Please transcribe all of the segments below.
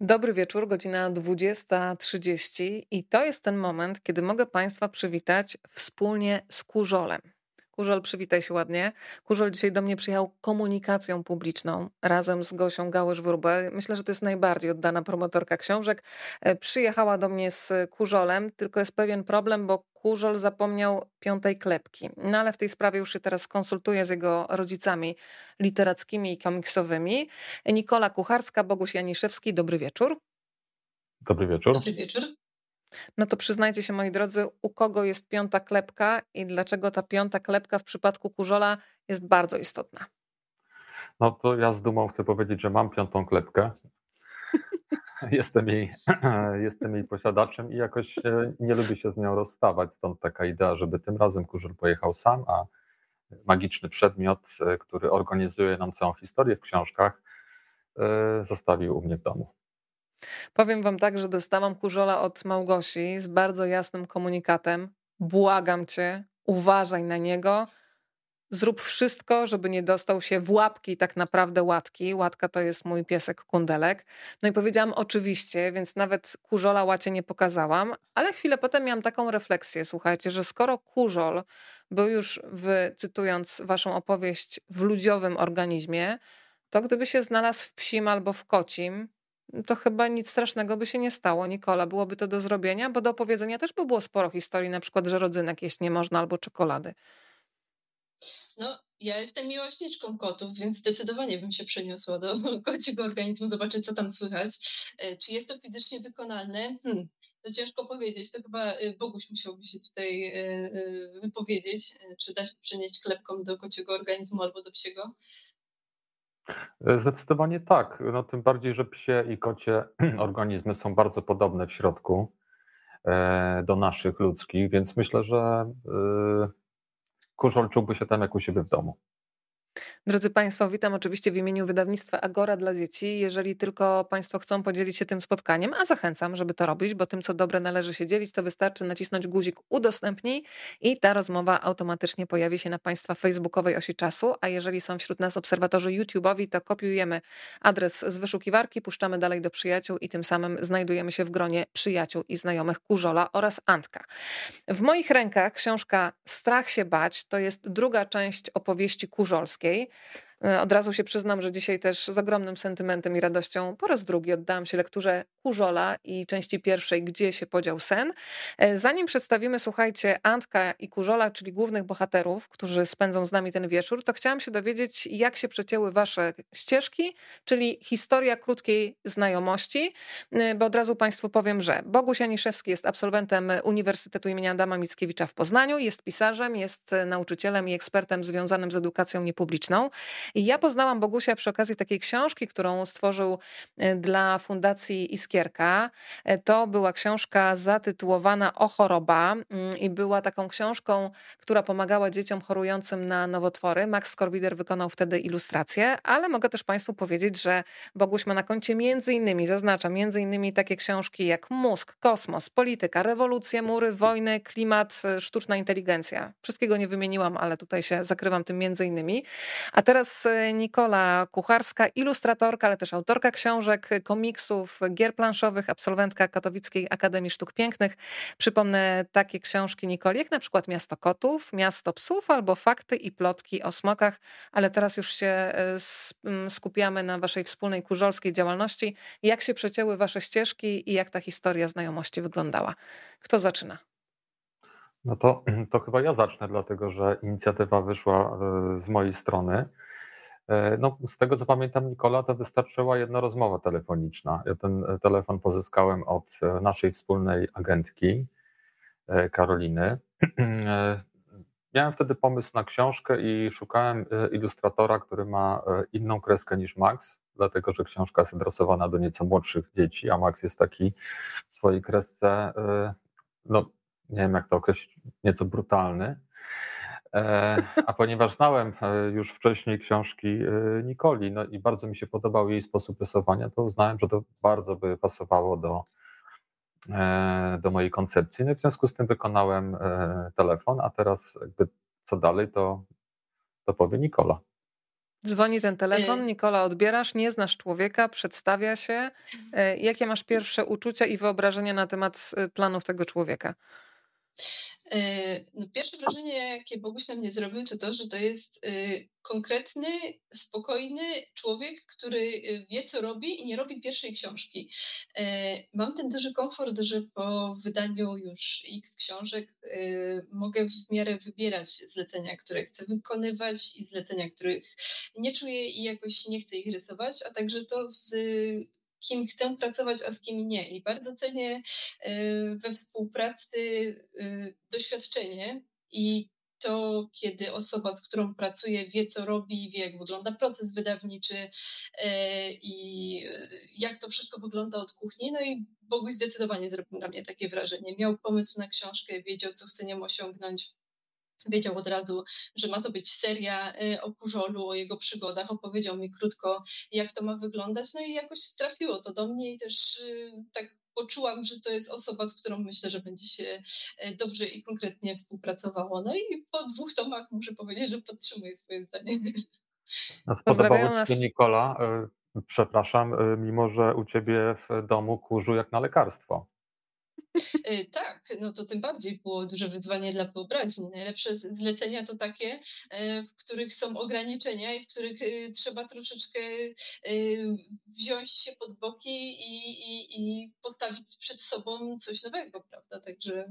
Dobry wieczór, godzina 20.30 i to jest ten moment, kiedy mogę Państwa przywitać wspólnie z Kurzolem. Kurzol, przywitaj się ładnie. Kurzol dzisiaj do mnie przyjechał komunikacją publiczną razem z Gosią Gałysz-Wróbel. Myślę, że to jest najbardziej oddana promotorka książek. E, przyjechała do mnie z Kurzolem, tylko jest pewien problem, bo Kurzol zapomniał piątej klepki. No ale w tej sprawie już się teraz konsultuję z jego rodzicami literackimi i komiksowymi. Nikola Kucharska, Boguś Janiszewski, dobry wieczór. Dobry wieczór. Dobry wieczór. No to przyznajcie się, moi drodzy, u kogo jest piąta klepka i dlaczego ta piąta klepka w przypadku Kurzola jest bardzo istotna. No to ja z dumą chcę powiedzieć, że mam piątą klepkę. Jestem jej, jestem jej posiadaczem i jakoś e, nie lubię się z nią rozstawać. Stąd taka idea, żeby tym razem Kurzel pojechał sam, a magiczny przedmiot, e, który organizuje nam całą historię w książkach, e, zostawił u mnie w domu. Powiem wam tak, że dostałam kurzola od Małgosi z bardzo jasnym komunikatem. Błagam cię, uważaj na niego. Zrób wszystko, żeby nie dostał się w łapki tak naprawdę łatki. Łatka to jest mój piesek kundelek. No i powiedziałam oczywiście, więc nawet kurzola łacie nie pokazałam, ale chwilę potem miałam taką refleksję, słuchajcie, że skoro kurzol był już, w, cytując waszą opowieść, w ludziowym organizmie, to gdyby się znalazł w psim albo w kocim, to chyba nic strasznego by się nie stało, Nikola. Byłoby to do zrobienia, bo do opowiedzenia też by było sporo historii, na przykład, że rodzynek jeść nie można albo czekolady. No, ja jestem miłośniczką kotów, więc zdecydowanie bym się przeniosła do kociego organizmu, zobaczyć, co tam słychać. E, czy jest to fizycznie wykonalne? Hmm, to ciężko powiedzieć. To chyba e, Boguś musiałby się tutaj e, wypowiedzieć, czy da się przenieść klepką do kociego organizmu albo do psiego. Zdecydowanie tak. No, tym bardziej, że psie i kocie organizmy są bardzo podobne w środku e, do naszych ludzkich, więc myślę, że e, kurzol czułby się tam jak u siebie w domu. Drodzy Państwo, witam oczywiście w imieniu wydawnictwa Agora dla dzieci. Jeżeli tylko Państwo chcą podzielić się tym spotkaniem, a zachęcam, żeby to robić, bo tym, co dobre należy się dzielić, to wystarczy nacisnąć guzik udostępnij i ta rozmowa automatycznie pojawi się na Państwa facebookowej osi czasu, a jeżeli są wśród nas obserwatorzy YouTube'owi, to kopiujemy adres z wyszukiwarki, puszczamy dalej do przyjaciół i tym samym znajdujemy się w gronie przyjaciół i znajomych Kurzola oraz Antka. W moich rękach książka Strach się bać to jest druga część opowieści kurzolskiej. E, od razu się przyznam, że dzisiaj też z ogromnym sentymentem i radością po raz drugi oddałam się lekturze Kurzola i części pierwszej Gdzie się podział sen. E, zanim przedstawimy, słuchajcie, Antka i Kurzola, czyli głównych bohaterów, którzy spędzą z nami ten wieczór, to chciałam się dowiedzieć, jak się przecięły wasze ścieżki, czyli historia krótkiej znajomości, e, bo od razu Państwu powiem, że Boguś Janiszewski jest absolwentem Uniwersytetu im. Adama Mickiewicza w Poznaniu, jest pisarzem, jest nauczycielem i ekspertem związanym z edukacją niepubliczną. I ja poznałam Bogusia przy okazji takiej książki, którą stworzył e, dla Fundacji Iskierka. E, to była książka zatytułowana O choroba mm, i była taką książką, która pomagała dzieciom chorującym na nowotwory. Max Korbider wykonał wtedy ilustrację, ale mogę też Państwu powiedzieć, że Boguś ma na koncie między innymi, zaznaczam, między innymi takie książki jak Mózg, Kosmos, Polityka, Rewolucje, Mury, Wojny, Klimat, e, Sztuczna Inteligencja. Wszystkiego nie wymieniłam, ale tutaj się zakrywam tym między innymi. A teraz Nikola Kucharska, ilustratorka, ale też autorka książek, komiksów, gier planszowych, absolwentka Katowickiej Akademii Sztuk Pięknych. Przypomnę takie książki Nikoli, jak na przykład Miasto Kotów, Miasto Psów albo Fakty i Plotki o Smokach, ale teraz już się e, skupiamy na waszej wspólnej kurzolskiej działalności. Jak się przecięły wasze ścieżki i jak ta historia znajomości wyglądała? Kto zaczyna? No to, to chyba ja zacznę, dlatego że inicjatywa wyszła e, z mojej strony. E, no, z tego co pamiętam, Nikola, to wystarczyła jedna rozmowa telefoniczna. Ja ten e, telefon pozyskałem od e, naszej wspólnej agentki, Karoliny. Miałem wtedy pomysł na książkę i szukałem ilustratora, który ma inną kreskę niż Max, dlatego że książka jest adresowana do nieco młodszych dzieci, a Max jest taki w swojej kresce, no nie wiem jak to określić, nieco brutalny. E, a ponieważ znałem e, już wcześniej książki e, Nikoli no i bardzo mi się podobał jej sposób rysowania, to uznałem, że to bardzo by pasowało do, do mojej koncepcji. No i w związku z tym wykonałem telefon, a teraz jakby co dalej, to, to powie Nikola. Dzwoni ten telefon, Nikola, odbierasz, nie znasz człowieka, przedstawia się. Jakie masz pierwsze uczucia i wyobrażenia na temat planów tego człowieka? E, no pierwsze wrażenie, jakie Boguś na mnie zrobił, to to, że to jest e, konkretny, spokojny człowiek, który e, wie, co robi i nie robi pierwszej książki. Mam ten duży komfort, że po wydaniu już x książek mogę w miarę wybierać zlecenia, które chcę wykonywać i zlecenia, których nie czuję i jakoś nie chcę ich rysować, a także to z kim chcę pracować, a z kim nie. I bardzo cenię e, we współpracy e, doświadczenie i to, kiedy osoba, z którą pracuję, wie, co robi, wie, jak wygląda proces wydawniczy e, i jak to wszystko wygląda od kuchni. No i Boguś zdecydowanie zrobił na mnie takie wrażenie. Miał pomysł na książkę, wiedział, co chce nią osiągnąć wiedział od razu, że ma to być seria y, o Pużolu, o jego przygodach. Opowiedział mi krótko, jak to ma wyglądać. No i jakoś trafiło to do mnie i też y, tak poczułam, że to jest osoba, z którą myślę, że będzie się y, dobrze i konkretnie współpracowało. No i po dwóch tomach muszę powiedzieć, że podtrzymuję swoje zdanie. A spodobało Ci się, Nikola, przepraszam, mimo że u Ciebie w domu kurzu jak na lekarstwo. Y, tak, no to tym bardziej było duże wyzwanie dla wyobraźni. Najlepsze zlecenia to takie, e, w których są ograniczenia i w których y, trzeba troszeczkę y, wziąć się pod boki i, i, i postawić przed sobą coś nowego, prawda? Także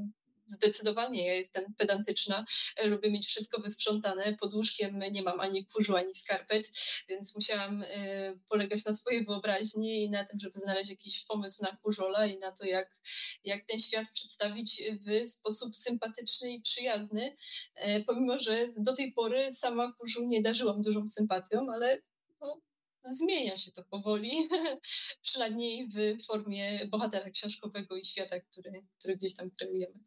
zdecydowanie ja jestem pedantyczna, lubię mieć wszystko wysprzątane, pod łóżkiem nie mam ani kurzu, ani skarpet, więc musiałam e, polegać na swojej wyobraźni i na tym, żeby znaleźć jakiś pomysł na kurzola i na to, jak, jak ten świat przedstawić w sposób sympatyczny i przyjazny, e, pomimo, że do tej pory sama kurzu nie darzyłam dużą sympatią, ale no, zmienia się to powoli, przynajmniej w formie bohatera książkowego i świata, który, który gdzieś tam kreujemy.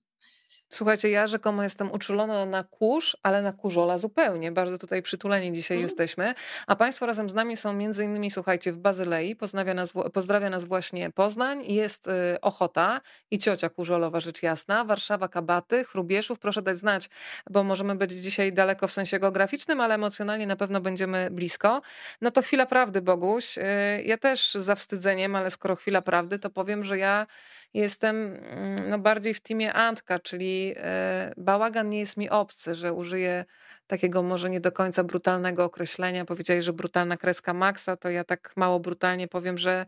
Słuchajcie, ja rzekomo jestem uczulona na kurz, ale na kurzola zupełnie. Bardzo tutaj przytuleni dzisiaj mm. jesteśmy. A Państwo razem z nami są między innymi, słuchajcie, w Bazylei. Pozdrawia nas, pozdrawia nas właśnie Poznań. Jest y, Ochota i ciocia kurzolowa, rzecz jasna. Warszawa, Kabaty, Chrubieszów. Proszę dać znać, bo możemy być dzisiaj daleko w sensie geograficznym, ale emocjonalnie na pewno będziemy blisko. No to chwila prawdy, Boguś. Y, ja też za wstydzeniem, ale skoro chwila prawdy, to powiem, że ja jestem mm, no, bardziej w teamie Antka, czyli e, bałagan nie jest mi obcy, że użyję takiego może nie do końca brutalnego określenia. Powiedziałeś, że brutalna kreska Maxa, to ja tak mało brutalnie powiem, że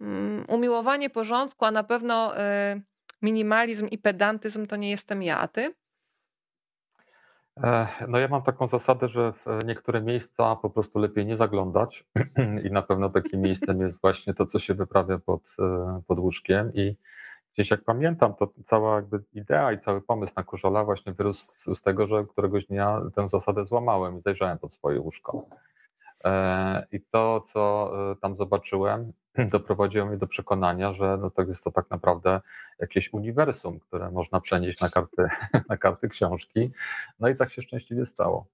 mm, umiłowanie porządku, a na pewno e, minimalizm i pedantyzm to nie jestem ja, a ty? E, no ja mam taką zasadę, że w niektóre miejsca po prostu lepiej nie zaglądać i na pewno takim miejscem jest właśnie to, co się wyprawia pod, e, pod łóżkiem i gdzieś jak pamiętam, to cała jakby idea i cały pomysł na kurzola właśnie wyrósł z tego, że któregoś dnia tę zasadę złamałem i zajrzałem pod swoje łóżko. E, I to, co tam zobaczyłem, doprowadziło mnie do przekonania, że no to jest to tak naprawdę jakieś uniwersum, które można przenieść na karty, na karty książki. No i tak się szczęśliwie stało.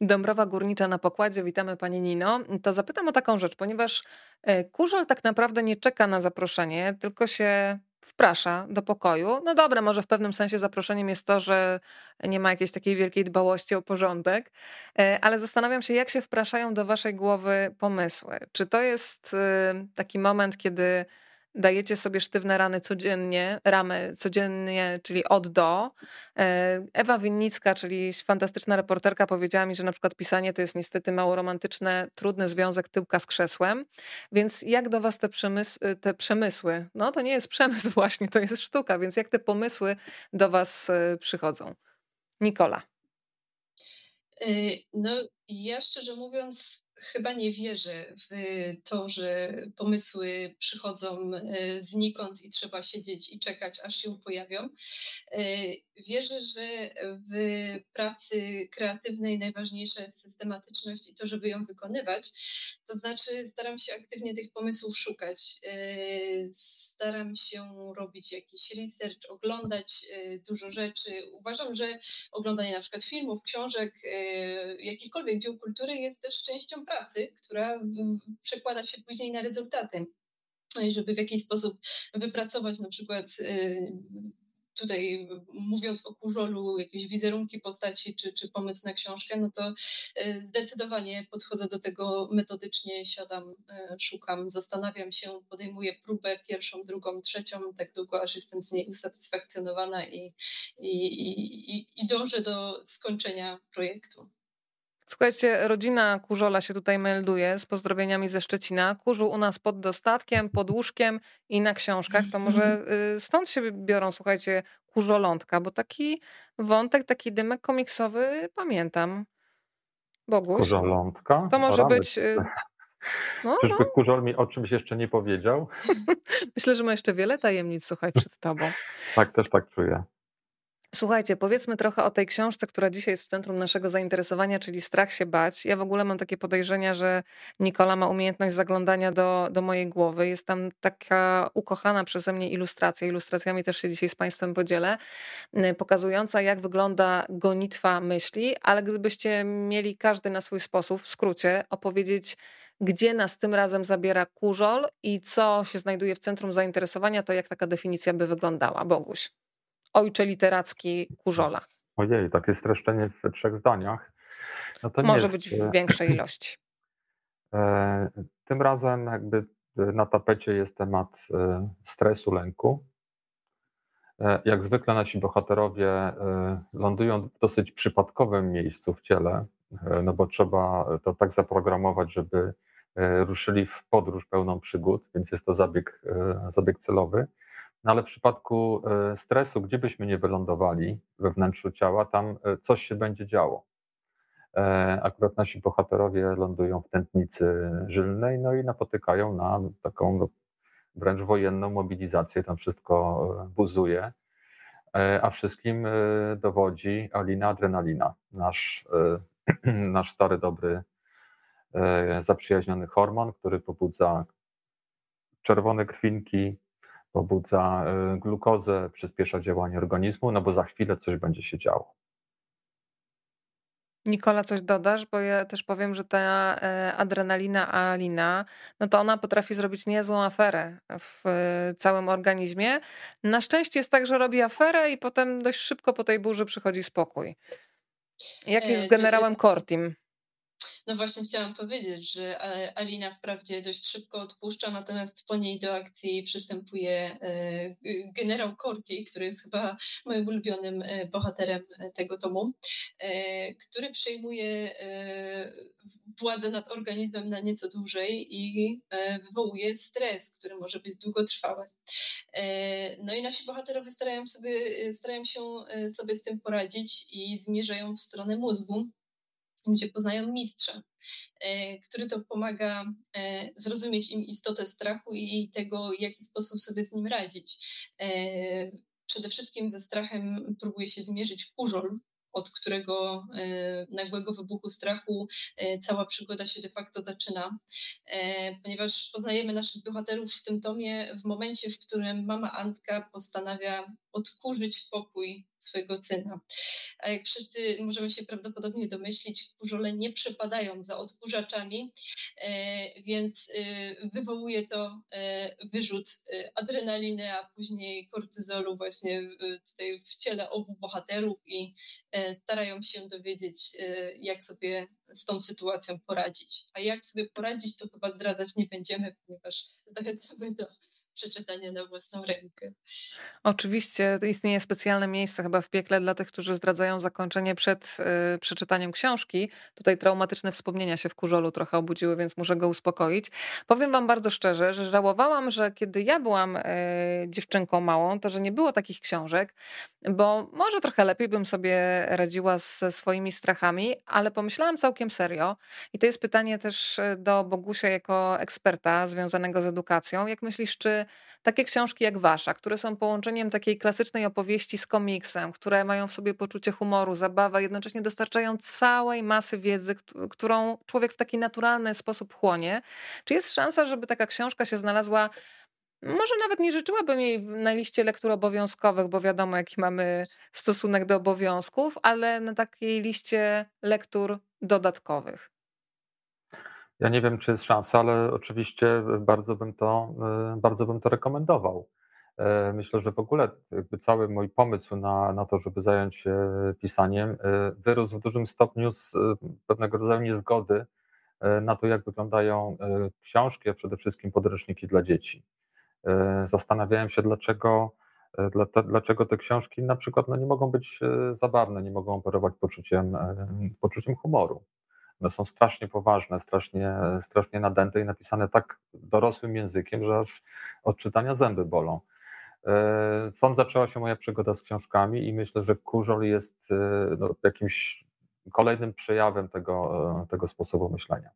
Dąbrowa Górnicza na pokładzie, witamy Pani Nino. To zapytam o taką rzecz, ponieważ e, Kurzol tak naprawdę nie czeka na zaproszenie, tylko się wprasza do pokoju. No dobra, może w pewnym sensie zaproszeniem jest to, że nie ma jakiejś takiej wielkiej dbałości o porządek, e, ale zastanawiam się, jak się wpraszają do waszej głowy pomysły. Czy to jest y, taki moment, kiedy dajecie sobie sztywne rany codziennie, ramy codziennie, czyli od do. E, Ewa Winnicka, czyli fantastyczna reporterka, powiedziała mi, że na przykład pisanie to jest niestety mało romantyczne, trudny związek tyłka z krzesłem. Więc jak do was te, przemysły, te przemysły? No to nie jest przemysł właśnie, to jest sztuka, więc jak te pomysły do was e, przychodzą? Nikola. E, no, ja szczerze mówiąc, chyba nie wierzę w to, że pomysły przychodzą e, znikąd i trzeba siedzieć i czekać, aż się pojawią. E, wierzę, że w pracy kreatywnej najważniejsza jest systematyczność i to, żeby ją wykonywać. To znaczy, staram się aktywnie tych pomysłów szukać. E, staram się robić jakiś research, oglądać dużo rzeczy. Uważam, że oglądanie na przykład filmów, książek, jakichkolwiek dzieł kultury jest też częścią pracy, która przekłada się później na rezultaty. No żeby w jakiś sposób wypracować na przykład y, tutaj mówiąc o Kurzolu, jakieś wizerunki postaci czy, czy pomysł na książkę, no to zdecydowanie podchodzę do tego metodycznie, siadam, szukam, zastanawiam się, podejmuję próbę pierwszą, drugą, trzecią, tak długo aż jestem z niej usatysfakcjonowana i, i, i, i dążę do skończenia projektu. Słuchajcie, rodzina Kurzola się tutaj melduje z pozdrowieniami ze Szczecina. Kurzył u nas pod dostatkiem, pod łóżkiem i na książkach. To może mhm. y, stąd się biorą, słuchajcie, kurzolątka, bo taki wątek, taki dymek komiksowy pamiętam. Boguś. Kurzolątka? To może być... Y, no, Czyżby no. Kurzol mi o czymś jeszcze nie powiedział? Myślę, że ma jeszcze wiele tajemnic, słuchaj, przed tobą. tak, też tak czuję. Słuchajcie, powiedzmy trochę o tej książce, która dzisiaj jest w centrum naszego zainteresowania, czyli Strach się bać. Ja w ogóle mam takie podejrzenia, że Nikola ma umiejętność zaglądania do, do mojej głowy. Jest tam taka ukochana przeze mnie ilustracja. Ilustracjami też się dzisiaj z Państwem podzielę, pokazująca, jak wygląda gonitwa myśli, ale gdybyście mieli każdy na swój sposób, w skrócie, opowiedzieć, gdzie nas tym razem zabiera kurzol i co się znajduje w centrum zainteresowania, to jak taka definicja by wyglądała. Boguś ojcze literacki Kurzola. Ojej, takie streszczenie w trzech zdaniach. No Może być w e, większej ilości. E, tym razem jakby na tapecie jest temat e, stresu, lęku. Jak zwykle nasi bohaterowie lądują w dosyć przypadkowym miejscu w ciele, no bo trzeba to tak zaprogramować, żeby ruszyli w podróż pełną przygód, więc jest to zabieg, zabieg celowy. No ale w przypadku e, stresu, gdzie byśmy nie wylądowali we wnętrzu ciała, tam e, coś się będzie działo. E, akurat nasi bohaterowie lądują w tętnicy żylnej, no i napotykają na taką wręcz wojenną mobilizację, tam wszystko buzuje, a wszystkim dowodzi Alina Adrenalina, nasz, nasz stary, dobry, zaprzyjaźniony hormon, który pobudza czerwone krwinki, pobudza y, glukozę, przyspiesza działanie organizmu, no bo za chwilę coś będzie się działo. Nikola, coś dodasz? Bo ja też powiem, że ta e, adrenalina alina, no to ona potrafi zrobić niezłą aferę w e, całym organizmie. Na szczęście jest tak, że robi aferę i potem dość szybko po tej burzy przychodzi spokój. Jak jest z e, generałem Cortim? No właśnie chciałam powiedzieć, że Alina wprawdzie dość szybko odpuszcza, natomiast po niej do akcji przystępuje e, generał Corti, który jest chyba moim ulubionym e, bohaterem e, tego tomu, który przejmuje władzę nad organizmem na nieco dłużej i wywołuje stres, który może być długotrwały. No i nasi bohaterowie starają, sobie, starają się sobie z tym poradzić i zmierzają w stronę mózgu gdzie poznają mistrza, e, który to pomaga e, zrozumieć im istotę strachu i tego, w jaki sposób sobie z nim radzić. E, przede wszystkim ze strachem próbuje się zmierzyć kurzol, od którego nagłego wybuchu strachu cała przygoda się de facto zaczyna, ponieważ poznajemy naszych bohaterów w tym tomie w momencie, w którym mama Antka postanawia odkurzyć pokój swojego syna. A jak wszyscy możemy się prawdopodobnie domyślić, kurzole nie przepadają za odkurzaczami, e, więc e, wywołuje to e, wyrzut adrenaliny, a później kortyzolu właśnie tutaj w ciele obu bohaterów i starają się dowiedzieć, jak sobie z tą sytuacją poradzić. A jak sobie poradzić, to chyba zdradzać nie będziemy, ponieważ zachęcamy do przeczytanie na własną rękę. Oczywiście istnieje specjalne miejsce chyba w piekle dla tych, którzy zdradzają zakończenie przed y, przeczytaniem książki. Tutaj traumatyczne wspomnienia się w Kurzolu trochę obudziły, więc muszę go uspokoić. Powiem wam bardzo szczerze, że żałowałam, że kiedy ja byłam y, dziewczynką małą, to że nie było takich książek, bo może trochę lepiej bym sobie radziła ze swoimi strachami, ale pomyślałam całkiem serio i to jest pytanie też do Bogusia jako eksperta związanego z edukacją. Jak myślisz, czy takie książki jak wasza, które są połączeniem takiej klasycznej opowieści z komiksem, które mają w sobie poczucie humoru, zabawę, jednocześnie dostarczają całej masy wiedzy, którą człowiek w taki naturalny sposób chłonie. Czy jest szansa, żeby taka książka się znalazła może nawet nie życzyłabym jej na liście lektur obowiązkowych, bo wiadomo, jaki mamy stosunek do obowiązków, ale na takiej liście lektur dodatkowych. Ja nie wiem, czy jest szansa, ale oczywiście bardzo bym to, y, bardzo bym to rekomendował. Myślę, że w ogóle cały mój pomysł na, na to, żeby zająć się pisaniem, wyrósł w dużym stopniu z pewnego rodzaju niezgody na to, jak wyglądają książki, a przede wszystkim podręczniki dla dzieci. Zastanawiałem się, dlaczego E, dlaczego te książki na przykład no, nie mogą być e, zabawne, nie mogą operować poczuciem, e, poczuciem humoru. One są strasznie poważne, strasznie, strasznie nadęte i napisane tak dorosłym językiem, że aż od czytania zęby bolą. Stąd zaczęła się moja przygoda z książkami i myślę, że Kurzol jest no, jakimś kolejnym przejawem tego, tego sposobu myślenia.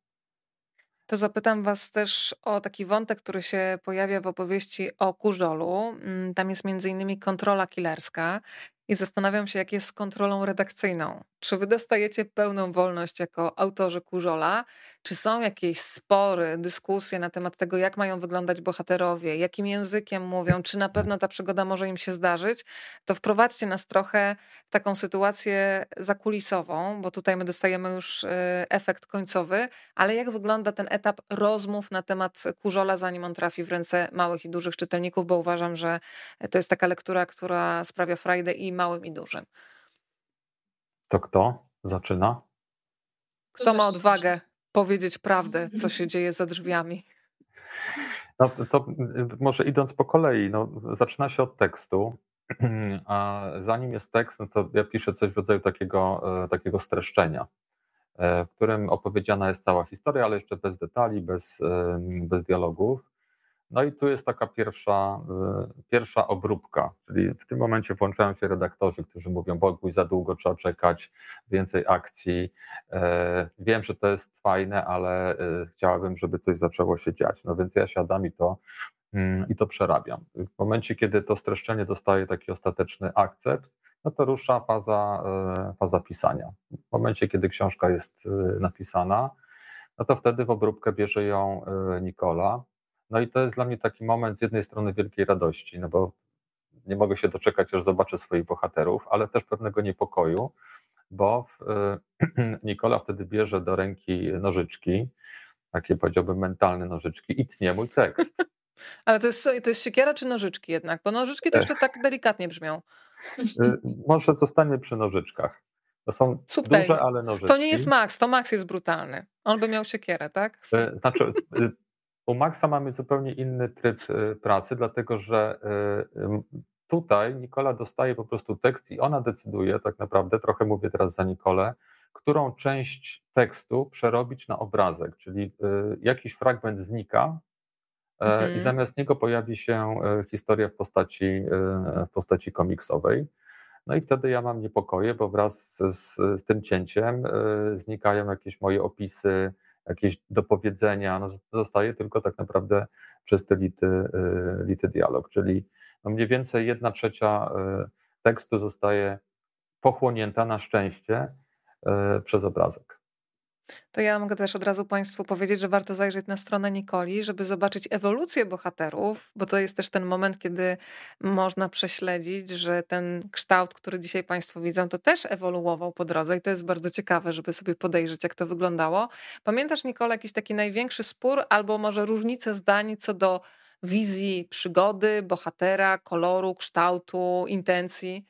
To zapytam Was też o taki wątek, który się pojawia w opowieści o Kurzolu. Mm, tam jest między innymi kontrola killerska i zastanawiam się, jak jest z kontrolą redakcyjną. Czy wy dostajecie pełną wolność jako autorzy Kurzola? Czy są jakieś spory, dyskusje na temat tego, jak mają wyglądać bohaterowie, jakim językiem mówią, czy na pewno ta przygoda może im się zdarzyć? To wprowadźcie nas trochę w taką sytuację zakulisową, bo tutaj my dostajemy już e, efekt końcowy, ale jak wygląda ten etap rozmów na temat Kurzola, zanim on trafi w ręce małych i dużych czytelników, bo uważam, że to jest taka lektura, która sprawia frajdę i małym i dużym. To kto zaczyna? Kto ma odwagę powiedzieć prawdę, co się dzieje za drzwiami? No, to może idąc po kolei, no, zaczyna się od tekstu, a zanim jest tekst, no to ja piszę coś w rodzaju takiego, e, takiego streszczenia, e, w którym opowiedziana jest cała historia, ale jeszcze bez detali, bez, bez dialogów. No i tu jest taka pierwsza, y, pierwsza obróbka, czyli w tym momencie włączają się redaktorzy, którzy mówią, Boguj, za długo trzeba czekać, więcej akcji. E, wiem, że to jest fajne, ale y, chciałabym, żeby coś zaczęło się dziać. No więc ja siadam i to, mm, i to przerabiam. W momencie, kiedy to streszczenie dostaje taki ostateczny akcept, no to rusza faza, e, faza pisania. W momencie, kiedy książka jest napisana, no to wtedy w obróbkę bierze ją Nikola, no i to jest dla mnie taki moment z jednej strony wielkiej radości, no bo nie mogę się doczekać, aż zobaczę swoich bohaterów, ale też pewnego niepokoju, bo Nikola wtedy bierze do ręki nożyczki, takie powiedziałbym mentalne nożyczki i tnie mój tekst. Ale to jest, to jest siekiera czy nożyczki jednak? Bo nożyczki to jeszcze tak delikatnie brzmią. Y, może zostanie przy nożyczkach. To są Subtelnie. duże, ale nożyczki. To nie jest Max, to Max jest brutalny. On by miał siekierę, tak? Y, znaczy, u Maxa mamy zupełnie inny tryb y, pracy, dlatego że y, tutaj Nikola dostaje po prostu tekst i ona decyduje, tak naprawdę, trochę mówię teraz za Nikolę, którą część tekstu przerobić na obrazek, czyli y, jakiś fragment znika e, mhm. i zamiast niego pojawi się e, historia w postaci, e, w postaci komiksowej. No i wtedy ja mam niepokoje, bo wraz z, z tym cięciem znikają jakieś moje opisy, jakieś dopowiedzenia, no zostaje tylko tak naprawdę czysty lity, y, lity dialog, czyli no mniej więcej jedna trzecia y, tekstu zostaje pochłonięta na szczęście y, przez obrazek. To ja mogę też od razu Państwu powiedzieć, że warto zajrzeć na stronę Nikoli, żeby zobaczyć ewolucję bohaterów, bo to jest też ten moment, kiedy można prześledzić, że ten kształt, który dzisiaj Państwo widzą, to też ewoluował po drodze i to jest bardzo ciekawe, żeby sobie podejrzeć, jak to wyglądało. Pamiętasz, Nikola, jakiś taki największy spór albo może różnicę zdań co do wizji przygody, bohatera, koloru, kształtu, intencji?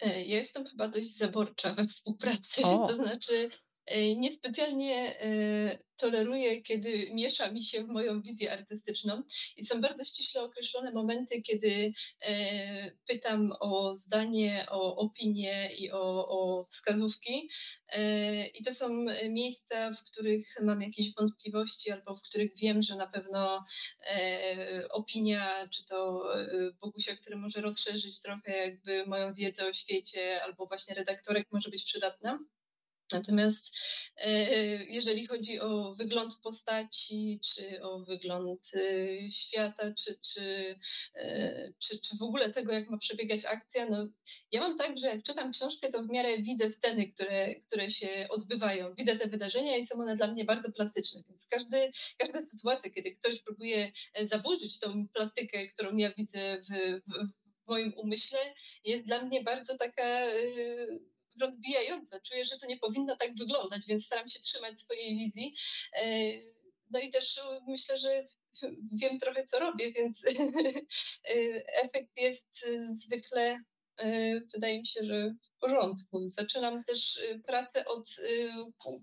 Ja jestem chyba dość zaborcza we współpracy. O. To znaczy, E, niespecjalnie e, toleruję, kiedy miesza mi się w moją wizję artystyczną i są bardzo ściśle określone momenty, kiedy e, pytam o zdanie, o opinię i o, o wskazówki. I to są miejsca, w których mam jakieś wątpliwości albo w których wiem, że na pewno opinia, czy to Bogusia, który może rozszerzyć trochę jakby moją wiedzę o świecie, albo właśnie redaktorek może być przydatna. Natomiast e, jeżeli chodzi o wygląd postaci, czy o wygląd e, świata, czy, czy, e, czy, czy w ogóle tego, jak ma przebiegać akcja, no ja mam tak, że jak czytam książkę, to w miarę widzę sceny, które, które się odbywają, widzę te wydarzenia i są one dla mnie bardzo plastyczne. Więc każdy, każda sytuacja, kiedy ktoś próbuje zaburzyć tą plastykę, którą ja widzę w, w, w moim umyśle, jest dla mnie bardzo taka rozwijające. Czuję, że to nie powinno tak wyglądać, więc staram się trzymać swojej wizji. E, no i też myślę, że wiem trochę, co robię, więc efekt jest zwykle E, wydaje mi się, że w porządku. Zaczynam też y, pracę od y,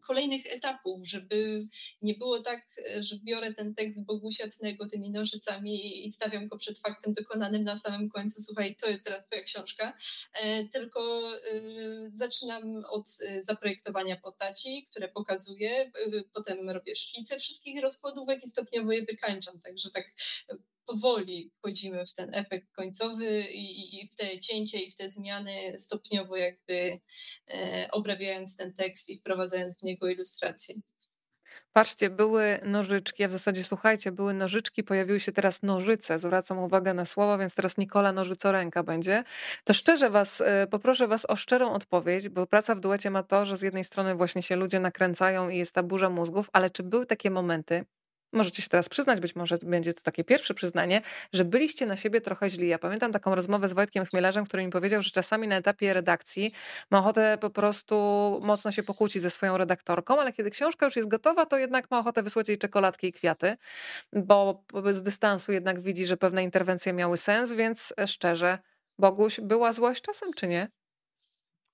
kolejnych etapów, żeby nie było tak, że biorę ten tekst Bogusia Tnego tymi nożycami i stawiam go przed faktem dokonanym na samym końcu. Słuchaj, to jest teraz twoja książka. E, tylko y, zaczynam od zaprojektowania postaci, które pokazuję, potem robię szkice wszystkich rozkładówek i stopniowo je wykańczam. Także tak powoli wchodzimy w ten efekt końcowy i, i w te cięcie i w te zmiany stopniowo jakby e, obrabiając ten tekst i wprowadzając w niego ilustracje. Patrzcie, były nożyczki, a w zasadzie słuchajcie, były nożyczki, pojawiły się teraz nożyce. Zwracam uwagę na słowa, więc teraz Nikola nożycoręka będzie. To szczerze was, e, poproszę was o szczerą odpowiedź, bo praca w duecie ma to, że z jednej strony właśnie się ludzie nakręcają i jest ta burza mózgów, ale czy były takie momenty, możecie się teraz przyznać, być może będzie to takie pierwsze przyznanie, że byliście na siebie trochę źli. Ja pamiętam taką rozmowę z Wojtkiem Chmielarzem, który mi powiedział, że czasami na etapie redakcji ma ochotę po prostu mocno się pokłócić ze swoją redaktorką, ale kiedy książka już jest gotowa, to jednak ma ochotę wysłać jej czekoladki i kwiaty, bo z dystansu jednak widzi, że pewne interwencje miały sens, więc szczerze, Boguś, była złość czasem, czy nie?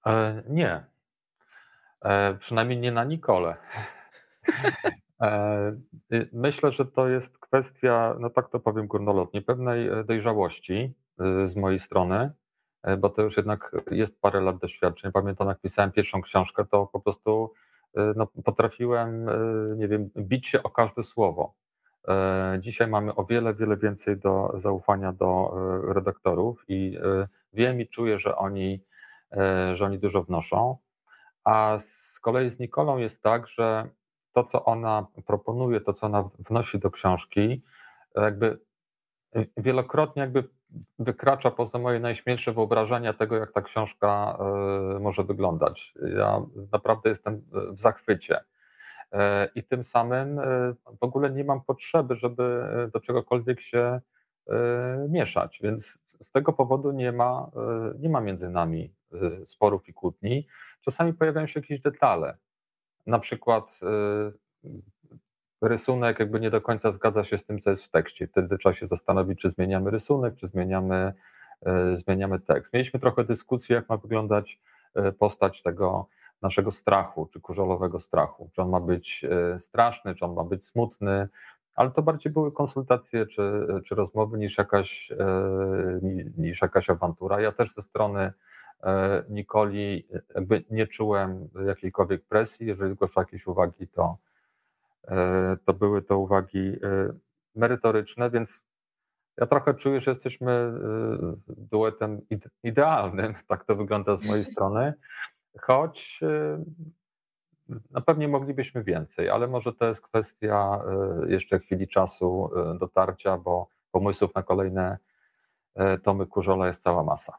E, nie. E, przynajmniej nie na Nikole. E, y, myślę, że to jest kwestia, no tak to powiem górnolotnie, pewnej e, dojrzałości y, z mojej strony, e, bo to już jednak jest parę lat doświadczeń. Pamiętam, jak pisałem pierwszą książkę, to po prostu no, potrafiłem, nie wiem, bić się o każde słowo. Dzisiaj mamy o wiele, wiele więcej do zaufania do redaktorów i wiem i czuję, że oni, że oni dużo wnoszą. A z kolei z Nikolą jest tak, że to, co ona proponuje, to, co ona wnosi do książki, jakby wielokrotnie jakby wykracza poza moje najśmielsze wyobrażenia tego, jak ta książka e, może wyglądać. Ja naprawdę jestem w zachwycie. E, I tym samym w ogóle nie mam potrzeby, żeby do czegokolwiek się mieszać. Więc z tego powodu nie ma, nie ma między nami sporów i kłótni. Czasami pojawiają się jakieś detale, na przykład y, rysunek jakby nie do końca zgadza się z tym, co jest w tekście. Wtedy trzeba się zastanowić, czy zmieniamy rysunek, czy zmieniamy, y, zmieniamy tekst. Mieliśmy trochę dyskusji, jak ma wyglądać y, postać tego naszego strachu, czy kurzolowego strachu. Czy on ma być straszny, czy on ma być smutny, ale to bardziej były konsultacje czy, czy rozmowy niż jakaś, niż jakaś awantura. Ja też ze strony Nikoli jakby nie czułem jakiejkolwiek presji. Jeżeli zgłasza jakieś uwagi, to, e, to były to uwagi e, merytoryczne, więc ja trochę czuję, że jesteśmy duetem idealnym, tak to wygląda z mojej strony, choć na pewnie moglibyśmy więcej, ale może to jest kwestia jeszcze chwili czasu dotarcia, bo pomysłów na kolejne tomy Kurzola jest cała masa.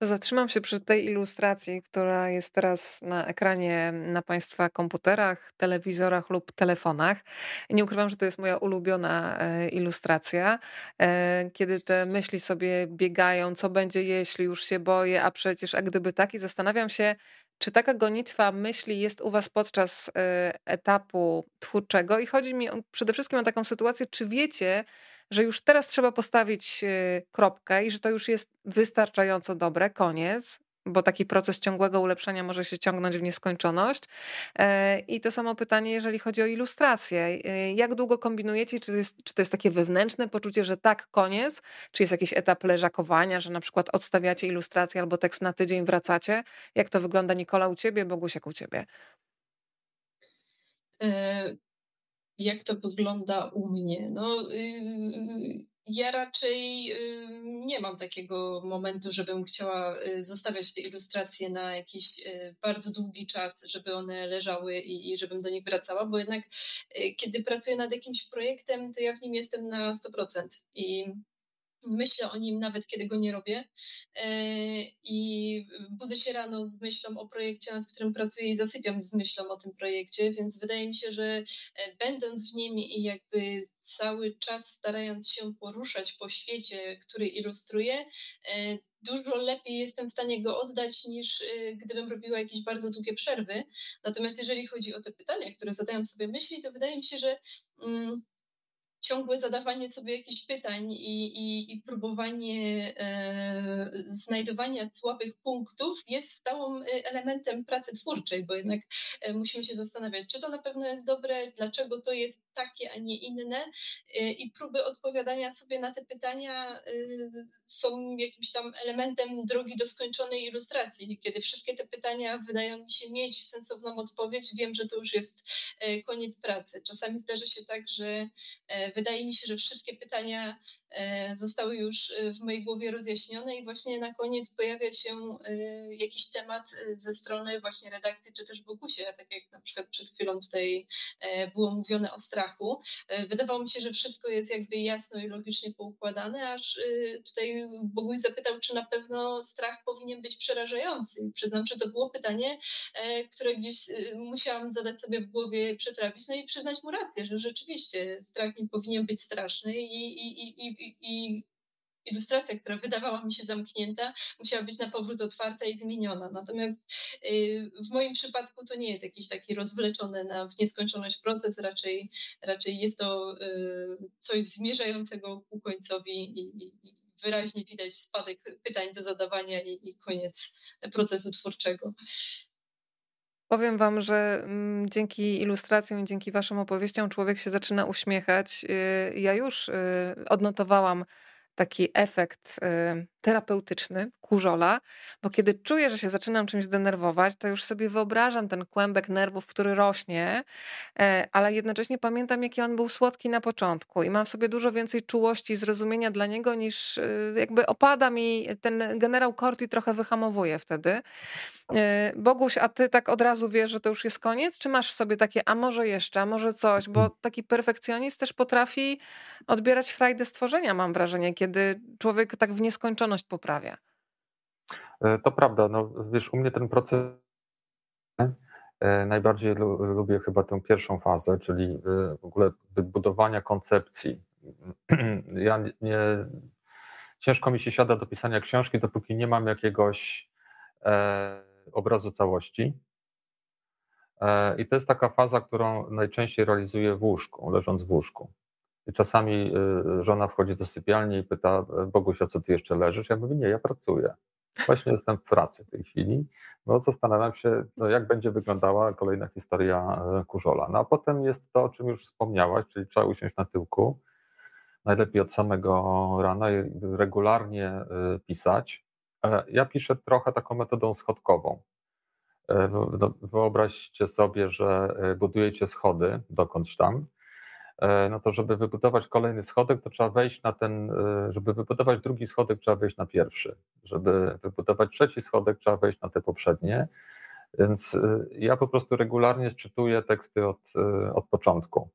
Zatrzymam się przy tej ilustracji, która jest teraz na ekranie na Państwa komputerach, telewizorach lub telefonach. Nie ukrywam, że to jest moja ulubiona e, ilustracja. E, kiedy te myśli sobie biegają, co będzie jeśli, już się boję, a przecież, a gdyby tak, i zastanawiam się, czy taka gonitwa myśli jest u Was podczas e, etapu twórczego? I chodzi mi przede wszystkim o taką sytuację, czy wiecie, że już teraz trzeba postawić y, kropkę i że to już jest wystarczająco dobre, koniec, bo taki proces ciągłego ulepszania może się ciągnąć w nieskończoność. E, I to samo pytanie, jeżeli chodzi o ilustrację. E, jak długo kombinujecie? Czy to, jest, czy to jest takie wewnętrzne poczucie, że tak, koniec? Czy jest jakiś etap leżakowania, że na przykład odstawiacie ilustrację albo tekst na tydzień, wracacie? Jak to wygląda, Nikola, u ciebie, Bogusiak, u ciebie? Jak to wygląda u mnie? No, yy, ja raczej yy, nie mam takiego momentu, żebym chciała yy, zostawiać te ilustracje na jakiś yy, bardzo długi czas, żeby one leżały i, i żebym do nich wracała, bo jednak yy, kiedy pracuję nad jakimś projektem, to ja w nim jestem na 100% i myślę o nim nawet kiedy go nie robię i budzę się rano z myślą o projekcie, nad którym pracuję i zasypiam z myślą o tym projekcie, więc wydaje mi się, że będąc w nim i jakby cały czas starając się poruszać po świecie, który ilustruję, dużo lepiej jestem w stanie go oddać niż gdybym robiła jakieś bardzo długie przerwy. Natomiast jeżeli chodzi o te pytania, które zadają sobie myśli, to wydaje mi się, że mm, ciągłe zadawanie sobie jakichś pytań i, i, i próbowanie e, znajdowania słabych punktów jest stałym e, elementem pracy twórczej, bo jednak e, musimy się zastanawiać, czy to na pewno jest dobre, dlaczego to jest takie, a nie inne e, i próby odpowiadania sobie na te pytania e, są jakimś tam elementem drogi do skończonej ilustracji. Kiedy wszystkie te pytania wydają mi się mieć sensowną odpowiedź, wiem, że to już jest e, koniec pracy. Czasami zdarzy się tak, że wydaje mi się, że wszystkie pytania zostały już e, w mojej głowie rozjaśnione i właśnie na koniec pojawia się e, jakiś temat ze strony właśnie redakcji czy też Bogusia, tak jak na przykład przed chwilą tutaj było mówione o strachu. Wydawało mi się, że wszystko jest jakby jasno i logicznie poukładane, aż tutaj Boguś zapytał, czy na pewno strach powinien być przerażający. Przyznam, że to było pytanie, które gdzieś musiałam zadać sobie w głowie, przetrawić, no i przyznać mu rację, że rzeczywiście strach nie powinien być straszny i, i, i, i, ilustracja, która wydawała mi się zamknięta, musiała być na powrót otwarta i zmieniona. Natomiast y, w moim przypadku to nie jest jakiś taki rozwleczony na w nieskończoność proces, raczej, raczej jest to y, coś zmierzającego ku końcowi i, i wyraźnie widać spadek pytań do zadawania i, i koniec procesu twórczego. Powiem wam, że mm, dzięki ilustracjom i dzięki waszym opowieściom człowiek się zaczyna uśmiechać. Y, ja już y, odnotowałam taki efekt y, terapeutyczny kurzola, bo kiedy czuję, że się zaczynam czymś denerwować, to już sobie wyobrażam ten kłębek nerwów, który rośnie, e, ale jednocześnie pamiętam, jaki on był słodki na początku i mam w sobie dużo więcej czułości i zrozumienia dla niego, niż y, jakby opada mi ten generał Corti trochę wyhamowuje wtedy. E, Boguś, a ty tak od razu wiesz, że to już jest koniec? Czy masz w sobie takie, a może jeszcze, a może coś? Bo taki perfekcjonizm też potrafi odbierać frajdę stworzenia, mam wrażenie, kiedy człowiek tak w nieskończoność poprawia. E, to prawda. No, wiesz, u mnie ten proces e, najbardziej lubię chyba tę pierwszą fazę, czyli e, w ogóle wybudowania koncepcji. Ja nie, ciężko mi się siada do pisania książki, dopóki nie mam jakiegoś obrazu całości. I to jest taka faza, którą najczęściej realizuję w łóżku, leżąc w łóżku. I czasami y, żona wchodzi do sypialni i pyta, Bogusia, co ty jeszcze leżysz? Ja mówię, nie, ja pracuję. Właśnie jestem w pracy w tej chwili, no zastanawiam się, no, jak będzie wyglądała kolejna historia e, Kurzola. No a potem jest to, o czym już wspomniałaś, czyli trzeba usiąść na tyłku, najlepiej od samego rana i regularnie e, pisać. E, ja piszę trochę taką metodą schodkową. No, wyobraźcie sobie, że budujecie schody dokądś tam E, no to żeby wybudować kolejny schodek, to trzeba wejść na ten, e, żeby wybudować drugi schodek, trzeba wejść na pierwszy. Żeby wybudować trzeci schodek, trzeba wejść na te poprzednie. Więc e, ja po prostu regularnie czytuję teksty od, od początku.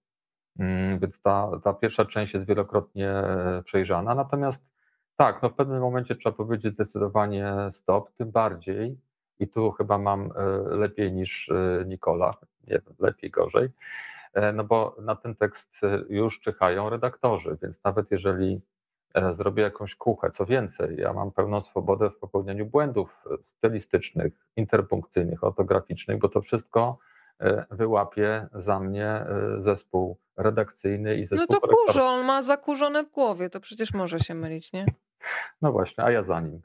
Mm, więc ta, ta pierwsza część jest wielokrotnie przejrzana. Natomiast tak, no w pewnym momencie trzeba powiedzieć zdecydowanie stop, tym bardziej, i tu chyba mam lepiej niż Nikola, nie wiem, lepiej, gorzej, E, no bo na ten tekst e, już czyhają redaktorzy, więc nawet jeżeli e, zrobię jakąś kuchę, co więcej, ja mam pełną swobodę w popełnianiu błędów stylistycznych, interpunkcyjnych, ortograficznych, bo to wszystko wyłapie za mnie zespół redakcyjny i zespół No to kurze, on ma zakurzone w głowie, to przecież może się mylić, nie? No właśnie, a ja za nim.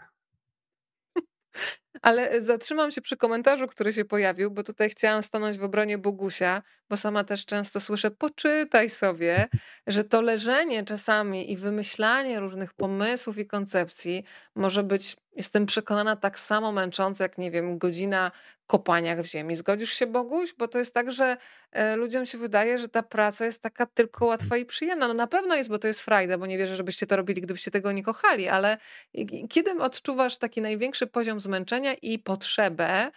Ale zatrzymam się przy komentarzu, który się pojawił, bo tutaj chciałam stanąć w obronie Bogusia, bo sama też często słyszę, poczytaj sobie, że to leżenie czasami i wymyślanie różnych pomysłów i koncepcji może być, jestem przekonana, tak samo męczące jak, nie wiem, godzina kopaniach w ziemi. Zgodzisz się, Boguś? Bo to jest tak, że e, ludziom się wydaje, że ta praca jest taka tylko łatwa i przyjemna. No na pewno jest, bo to jest frajda, bo nie wierzę, żebyście to robili, gdybyście tego nie kochali, ale kiedy odczuwasz taki największy poziom zmęczenia i potrzebę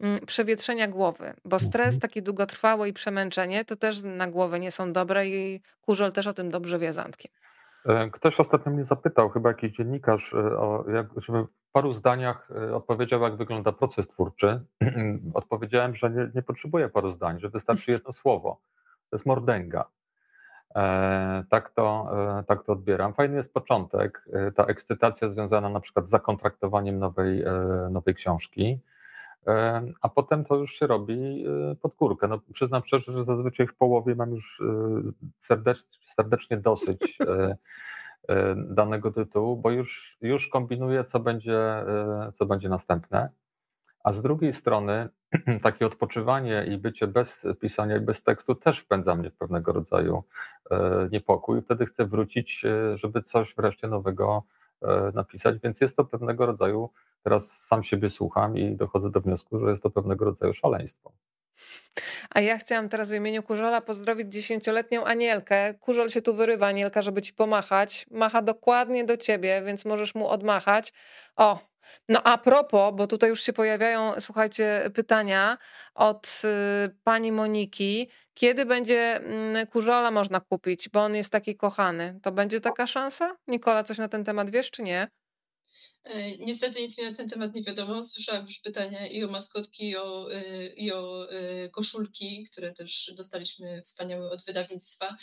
mm, przewietrzenia głowy, bo stres mhm. taki długotrwały i przemęczenie to też na głowę nie są dobre i Kurzol też o tym dobrze wie z Antkiem. E, ktoś ostatnio mnie zapytał, chyba jakiś dziennikarz, e, o, jak, żebym w paru zdaniach e, odpowiedział, jak wygląda proces twórczy. Odpowiedziałem, że nie, nie potrzebuję paru zdań, że wystarczy jedno słowo. To jest mordęga. E, tak, to, e, tak to odbieram. Fajny jest początek, ta ekscytacja związana na przykład z zakontraktowaniem nowej, nowej książki, a potem to już się robi pod górkę. No, przyznam szczerze, że zazwyczaj w połowie mam już serdecznie, serdecznie dosyć danego tytułu, bo już, już kombinuję, co będzie, co będzie następne. A z drugiej strony takie odpoczywanie i bycie bez pisania i bez tekstu też wpędza mnie w pewnego rodzaju e, niepokój. Wtedy chcę wrócić, żeby coś wreszcie nowego napisać, więc jest to pewnego rodzaju, teraz sam siebie słucham i dochodzę do wniosku, że jest to pewnego rodzaju szaleństwo. A ja chciałam teraz w imieniu Kurzola pozdrowić dziesięcioletnią Anielkę. Kurzol się tu wyrywa, Anielka, żeby ci pomachać. Macha dokładnie do ciebie, więc możesz mu odmachać. O, no a propos, bo tutaj już się pojawiają, słuchajcie, pytania od y, pani Moniki. Kiedy będzie y, kurzola można kupić, bo on jest taki kochany? To będzie taka szansa? Nikola, coś na ten temat wiesz, czy nie? E, niestety nic mi na ten temat nie wiadomo. Słyszałam już pytania i o maskotki, i o, y, i o y, koszulki, które też dostaliśmy wspaniałe od wydawnictwa.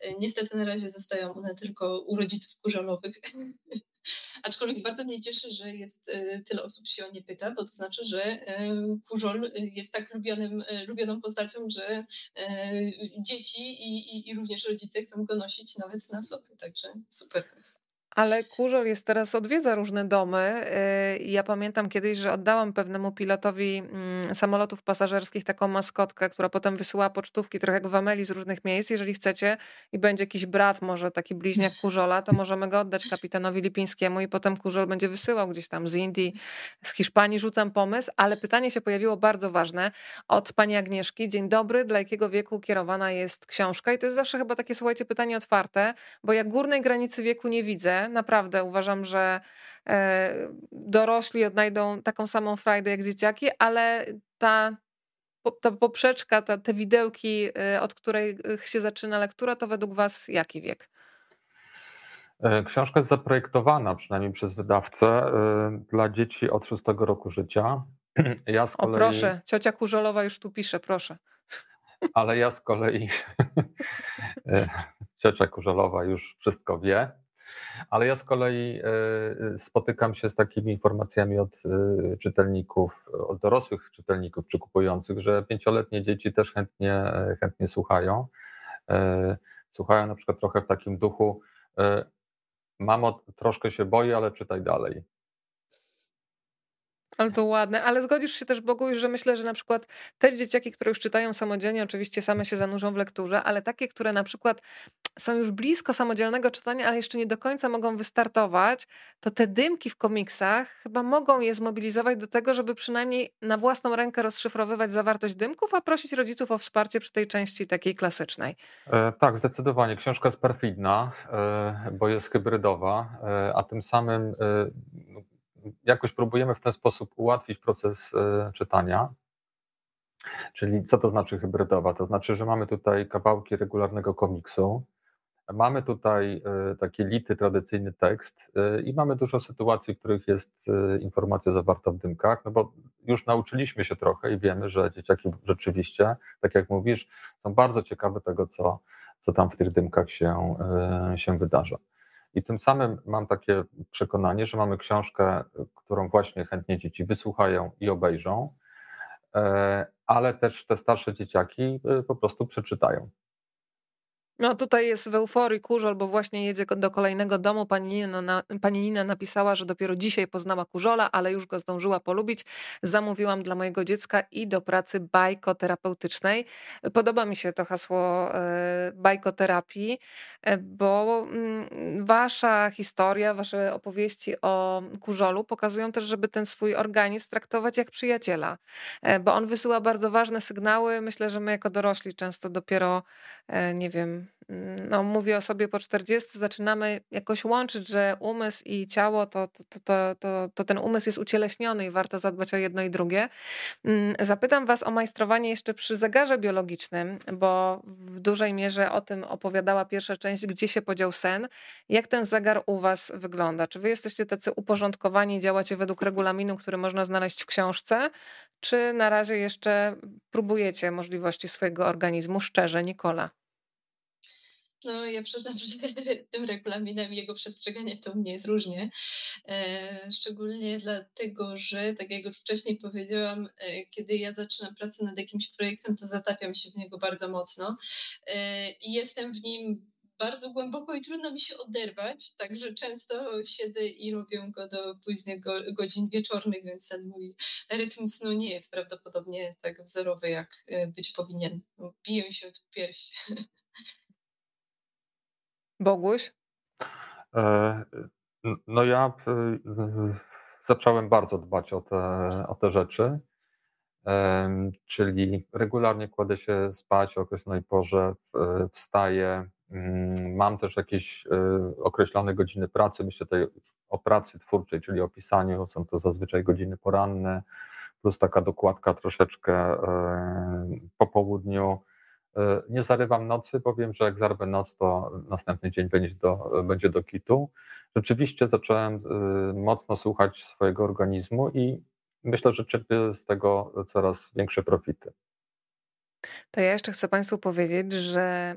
E, niestety na razie zostają one tylko u rodziców kurzolowych. Aczkolwiek bardzo mnie cieszy, że jest e, tyle osób się o nie pyta, bo to znaczy, że e, Kurzol jest tak lubianym, e, lubioną postacią, że dzieci i, i, i również rodzice chcą go nosić nawet na sobie, także super. Ale Kurzol jest teraz, odwiedza różne domy. Y, ja pamiętam kiedyś, że oddałam pewnemu pilotowi mm, samolotów pasażerskich taką maskotkę, która potem wysyła pocztówki trochę jak w z różnych miejsc. Jeżeli chcecie i będzie jakiś brat, może taki bliźniak Kurzola, to możemy go oddać kapitanowi Lipińskiemu i potem Kurzol będzie wysyłał gdzieś tam z Indii, z Hiszpanii. Rzucam pomysł, ale pytanie się pojawiło bardzo ważne od pani Agnieszki. Dzień dobry, dla jakiego wieku kierowana jest książka? I to jest zawsze chyba takie, słuchajcie, pytanie otwarte, bo ja górnej granicy wieku nie widzę Naprawdę uważam, że e, dorośli odnajdą taką samą frajdę jak dzieciaki, ale ta, ta poprzeczka, ta, te widełki, e, od której się zaczyna lektura, to według Was jaki wiek? E, książka jest zaprojektowana, przynajmniej przez wydawcę, dla dzieci od szóstego roku życia. Ja z kolei... O proszę, ciocia Kurzolowa już tu pisze, proszę. Ale ja z kolei, ciocia Kurzolowa już wszystko wie. Ale ja z kolei e, e, spotykam się z takimi informacjami od e, czytelników, od dorosłych czytelników czy kupujących, że pięcioletnie dzieci też chętnie, chętnie słuchają. Słuchają na przykład trochę w takim duchu, mamo, troszkę się boję, ale czytaj dalej. Ale to ładne, ale zgodzisz się też, Bogu, że myślę, że na przykład te dzieciaki, które już czytają samodzielnie, oczywiście same się zanurzą w lekturze, ale takie, które na przykład są już blisko samodzielnego czytania, ale jeszcze nie do końca mogą wystartować, to te dymki w komiksach chyba mogą je zmobilizować do tego, żeby przynajmniej na własną rękę rozszyfrowywać zawartość dymków, a prosić rodziców o wsparcie przy tej części takiej klasycznej. E, tak, zdecydowanie. Książka jest perfidna, e, bo jest hybrydowa, e, a tym samym e, jakoś próbujemy w ten sposób ułatwić proces e, czytania. Czyli co to znaczy hybrydowa? To znaczy, że mamy tutaj kawałki regularnego komiksu, Mamy tutaj e, taki lity, tradycyjny tekst e, i mamy dużo sytuacji, w których jest e, informacja zawarta w dymkach, no bo już nauczyliśmy się trochę i wiemy, że dzieciaki rzeczywiście, tak jak mówisz, są bardzo ciekawe tego, co, co tam w tych dymkach się, się wydarza. I tym samym mam takie przekonanie, że mamy książkę, którą właśnie chętnie dzieci wysłuchają i obejrzą, ale też te starsze dzieciaki po prostu przeczytają. No tutaj jest w euforii kurzol, bo właśnie jedzie do kolejnego domu. Pani Nina, na, pani Nina napisała, że dopiero dzisiaj poznała kurzola, ale już go zdążyła polubić. Zamówiłam dla mojego dziecka i do pracy bajkoterapeutycznej. Podoba mi się to hasło e, bajkoterapii, e, bo mm, wasza historia, wasze opowieści o kurzolu pokazują też, żeby ten swój organizm traktować jak przyjaciela, e, bo on wysyła bardzo ważne sygnały. Myślę, że my jako dorośli często dopiero, nie wiem, no, mówię o sobie po 40, zaczynamy jakoś łączyć, że umysł i ciało to, to, to, to, to ten umysł jest ucieleśniony i warto zadbać o jedno i drugie. Mm, zapytam Was o majstrowanie jeszcze przy zegarze biologicznym, bo w dużej mierze o tym opowiadała pierwsza część, gdzie się podział sen. Jak ten zegar u Was wygląda? Czy Wy jesteście tacy uporządkowani, działacie według regulaminu, który można znaleźć w książce, czy na razie jeszcze próbujecie możliwości swojego organizmu szczerze, Nikola? No, ja przyznam, że tym regulaminem jego przestrzeganie to mnie jest różnie. E, szczególnie dlatego, że, tak jak już wcześniej powiedziałam, e, kiedy ja zaczynam pracę nad jakimś projektem, to zatapiam się w niego bardzo mocno e, i jestem w nim bardzo głęboko i trudno mi się oderwać, także często siedzę i robię go do późnych godzin wieczornych, więc ten mój rytm snu nie jest prawdopodobnie tak wzorowy, jak być powinien. Biję się w pierś. Boguś? E, no ja e, zacząłem bardzo dbać o te, o te rzeczy, czyli regularnie kładę się spać o określonej porze, wstaję, mm, mam też jakieś e, określone godziny pracy, myślę tutaj o pracy twórczej, czyli o pisaniu, są to zazwyczaj godziny poranne, plus taka dokładka troszeczkę po południu, nie zarywam nocy, bo wiem, że jak zarwę noc, to następny dzień będzie do, będzie do kitu. Rzeczywiście zacząłem e, mocno słuchać swojego organizmu i myślę, że czerpię z tego coraz większe profity. To ja jeszcze chcę Państwu powiedzieć, że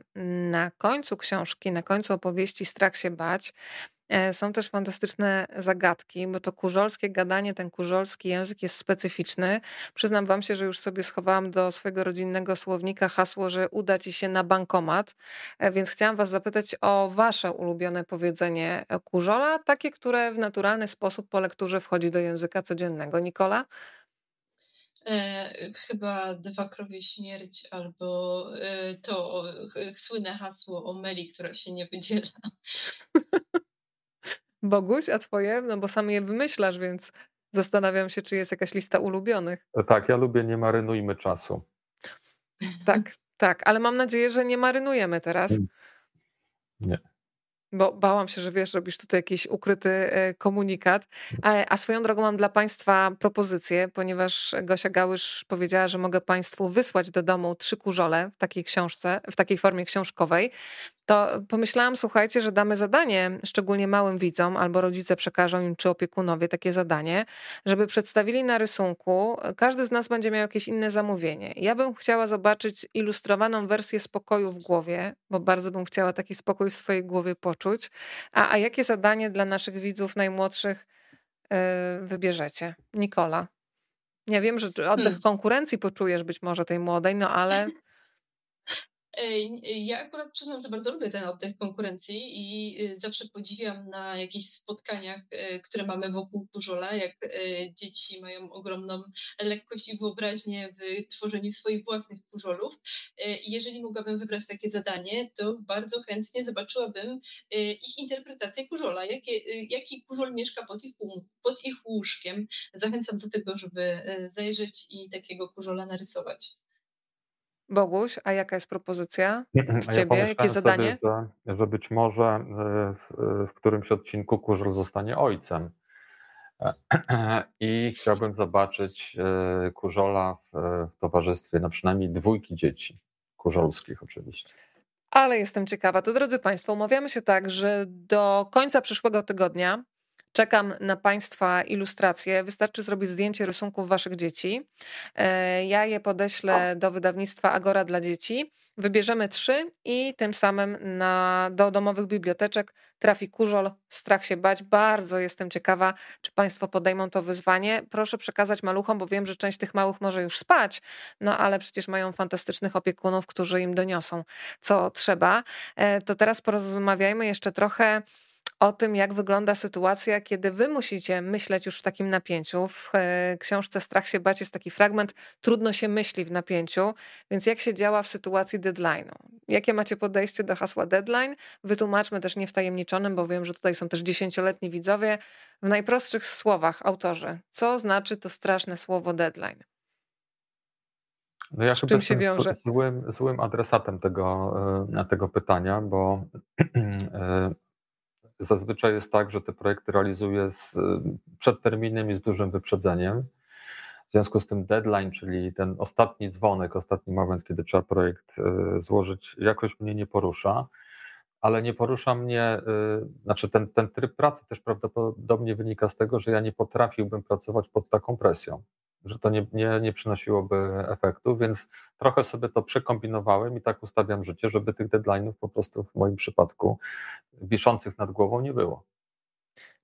na końcu książki, na końcu opowieści Strach się bać, E, są też fantastyczne zagadki, bo to kurzolskie gadanie, ten kurzolski język jest specyficzny. Przyznam wam się, że już sobie schowałam do swojego rodzinnego słownika hasło, że uda ci się na bankomat, e, więc chciałam was zapytać o wasze ulubione powiedzenie kurzola, takie, które w naturalny sposób po lekturze wchodzi do języka codziennego. Nikola? E, chyba dwa krowie śmierć albo e, to e, słynne hasło o Meli, która się nie wydziela. Boguś, a twoje? No bo sam je wymyślasz, więc zastanawiam się, czy jest jakaś lista ulubionych. E, tak, ja lubię nie marynujmy czasu. Tak, tak, ale mam nadzieję, że nie marynujemy teraz. Mm. Nie. Bo bałam się, że wiesz, robisz tutaj jakiś ukryty e, komunikat. A, a, swoją drogą mam dla Państwa propozycję, ponieważ Gosia Gałysz powiedziała, że mogę Państwu wysłać do domu trzy kurzole w takiej książce, w takiej formie książkowej to pomyślałam, słuchajcie, że damy zadanie, szczególnie małym widzom, albo rodzice przekażą im, czy opiekunowie takie zadanie, żeby przedstawili na rysunku, każdy z nas będzie miał jakieś inne zamówienie. Ja bym chciała zobaczyć ilustrowaną wersję spokoju w głowie, bo bardzo bym chciała taki spokój w swojej głowie poczuć. A, a jakie zadanie dla naszych widzów najmłodszych yy, wybierzecie? Nikola. Ja wiem, że oddech hmm. konkurencji poczujesz być może tej młodej, no ale ja akurat przyznam, że bardzo lubię ten oddech konkurencji i y, zawsze podziwiam na jakichś spotkaniach, e, które mamy wokół Kurzola, jak e, dzieci mają ogromną lekkość i wyobraźnię w tworzeniu swoich własnych kurzolów. E, jeżeli mogłabym wybrać takie zadanie, to bardzo chętnie zobaczyłabym ich interpretację kurzola, jakie, jaki kurzol mieszka pod ich, pod ich łóżkiem. Zachęcam do tego, żeby zajrzeć i takiego kurzola narysować. Boguś, a jaka jest propozycja od ciebie? Ja Jakie zadanie? Sobie, że, że być może e, w, w którymś odcinku Kurzel zostanie ojcem. I chciałbym zobaczyć e, Kurzola w, w towarzystwie na przynajmniej dwójki dzieci, kurzolskich oczywiście. Ale jestem ciekawa. To drodzy Państwo, umawiamy się tak, że do końca przyszłego tygodnia Czekam na Państwa ilustracje. Wystarczy zrobić zdjęcie rysunków Waszych dzieci. E, ja je podeślę do wydawnictwa Agora dla dzieci. Wybierzemy trzy i tym samym na, do domowych biblioteczek trafi kurzol Strach się bać. Bardzo jestem ciekawa, czy Państwo podejmą to wyzwanie. Proszę przekazać maluchom, bo wiem, że część tych małych może już spać, no ale przecież mają fantastycznych opiekunów, którzy im doniosą, co trzeba. E, to teraz porozmawiajmy jeszcze trochę o tym, jak wygląda sytuacja, kiedy wy musicie myśleć już w takim napięciu. W e, książce Strach się bać jest taki fragment, trudno się myśli w napięciu, więc jak się działa w sytuacji deadline'u? Jakie macie podejście do hasła deadline? Wytłumaczmy też niewtajemniczonym, bo wiem, że tutaj są też dziesięcioletni widzowie. W najprostszych słowach autorzy, co znaczy to straszne słowo deadline? No ja Z czym się wiąże? Złym, złym adresatem tego, tego pytania, bo zazwyczaj jest tak, że te projekty realizuję z, przed terminem i z dużym wyprzedzeniem. W związku z tym deadline, czyli ten ostatni dzwonek, ostatni moment, kiedy trzeba projekt e, złożyć, jakoś mnie nie porusza, ale nie porusza mnie, e, znaczy ten, ten tryb pracy też prawdopodobnie wynika z tego, że ja nie potrafiłbym pracować pod taką presją, że to nie, nie, nie przynosiłoby efektu, więc trochę sobie to przekombinowałem i tak ustawiam życie, żeby tych deadline'ów po prostu w moim przypadku wiszących nad głową nie było.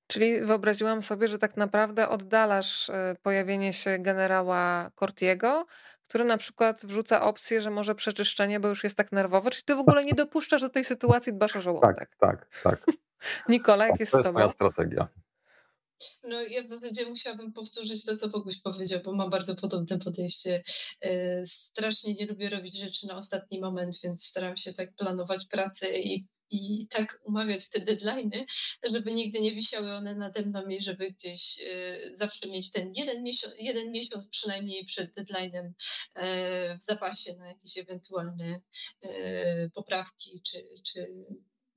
Czyli wyobraziłam sobie, że tak naprawdę oddalasz e, pojawienie się generała Cortiego, który na przykład wrzuca opcję, że może przeczyszczenie, bo już jest tak nerwowo. Czyli ty w ogóle nie dopuszczasz do tej sytuacji, dbasz o żołądek. Tak, tak, tak. Nikola, jak tak, jest to z tobą? To jest moja strategia. No ja w zasadzie musiałabym powtórzyć to, co Boguś powiedział, bo mam bardzo podobne podejście. E, strasznie nie lubię robić rzeczy na ostatni moment, więc staram się tak planować pracę i i tak umawiać te deadlines, żeby nigdy nie wisiały one nade mną i żeby gdzieś y, zawsze mieć ten jeden miesiąc, jeden miesiąc przynajmniej przed deadline'em y, w zapasie na jakieś ewentualne poprawki czy, czy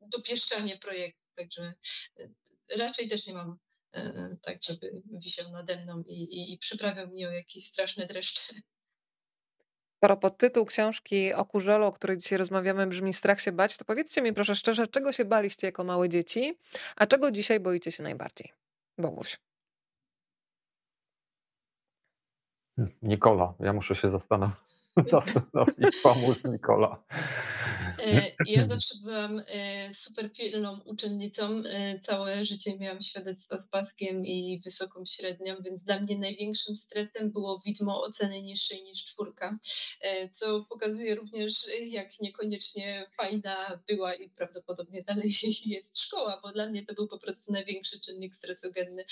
dopieszczanie projektu. Także raczej też nie mam tak, żeby wisiał nade mną i, i, i przyprawiał mnie o jakieś straszne dreszcze. Skoro podtytuł książki o kurzolu, o której dzisiaj rozmawiamy, brzmi Strach się bać, to powiedzcie mi proszę szczerze, czego się baliście jako małe dzieci, a czego dzisiaj boicie się najbardziej? Boguś. Nikola, ja muszę się zastanowić, zastanowić pomóż Nikola. E, ja zawsze byłam e, super pilną uczennicą. E, całe życie miałam świadectwa z paskiem i wysoką średnią, więc dla mnie największym stresem było widmo oceny niższej niż czwórka, co pokazuje również, jak niekoniecznie fajna była i prawdopodobnie dalej jest szkoła, bo dla mnie to był po prostu największy czynnik stresogenny.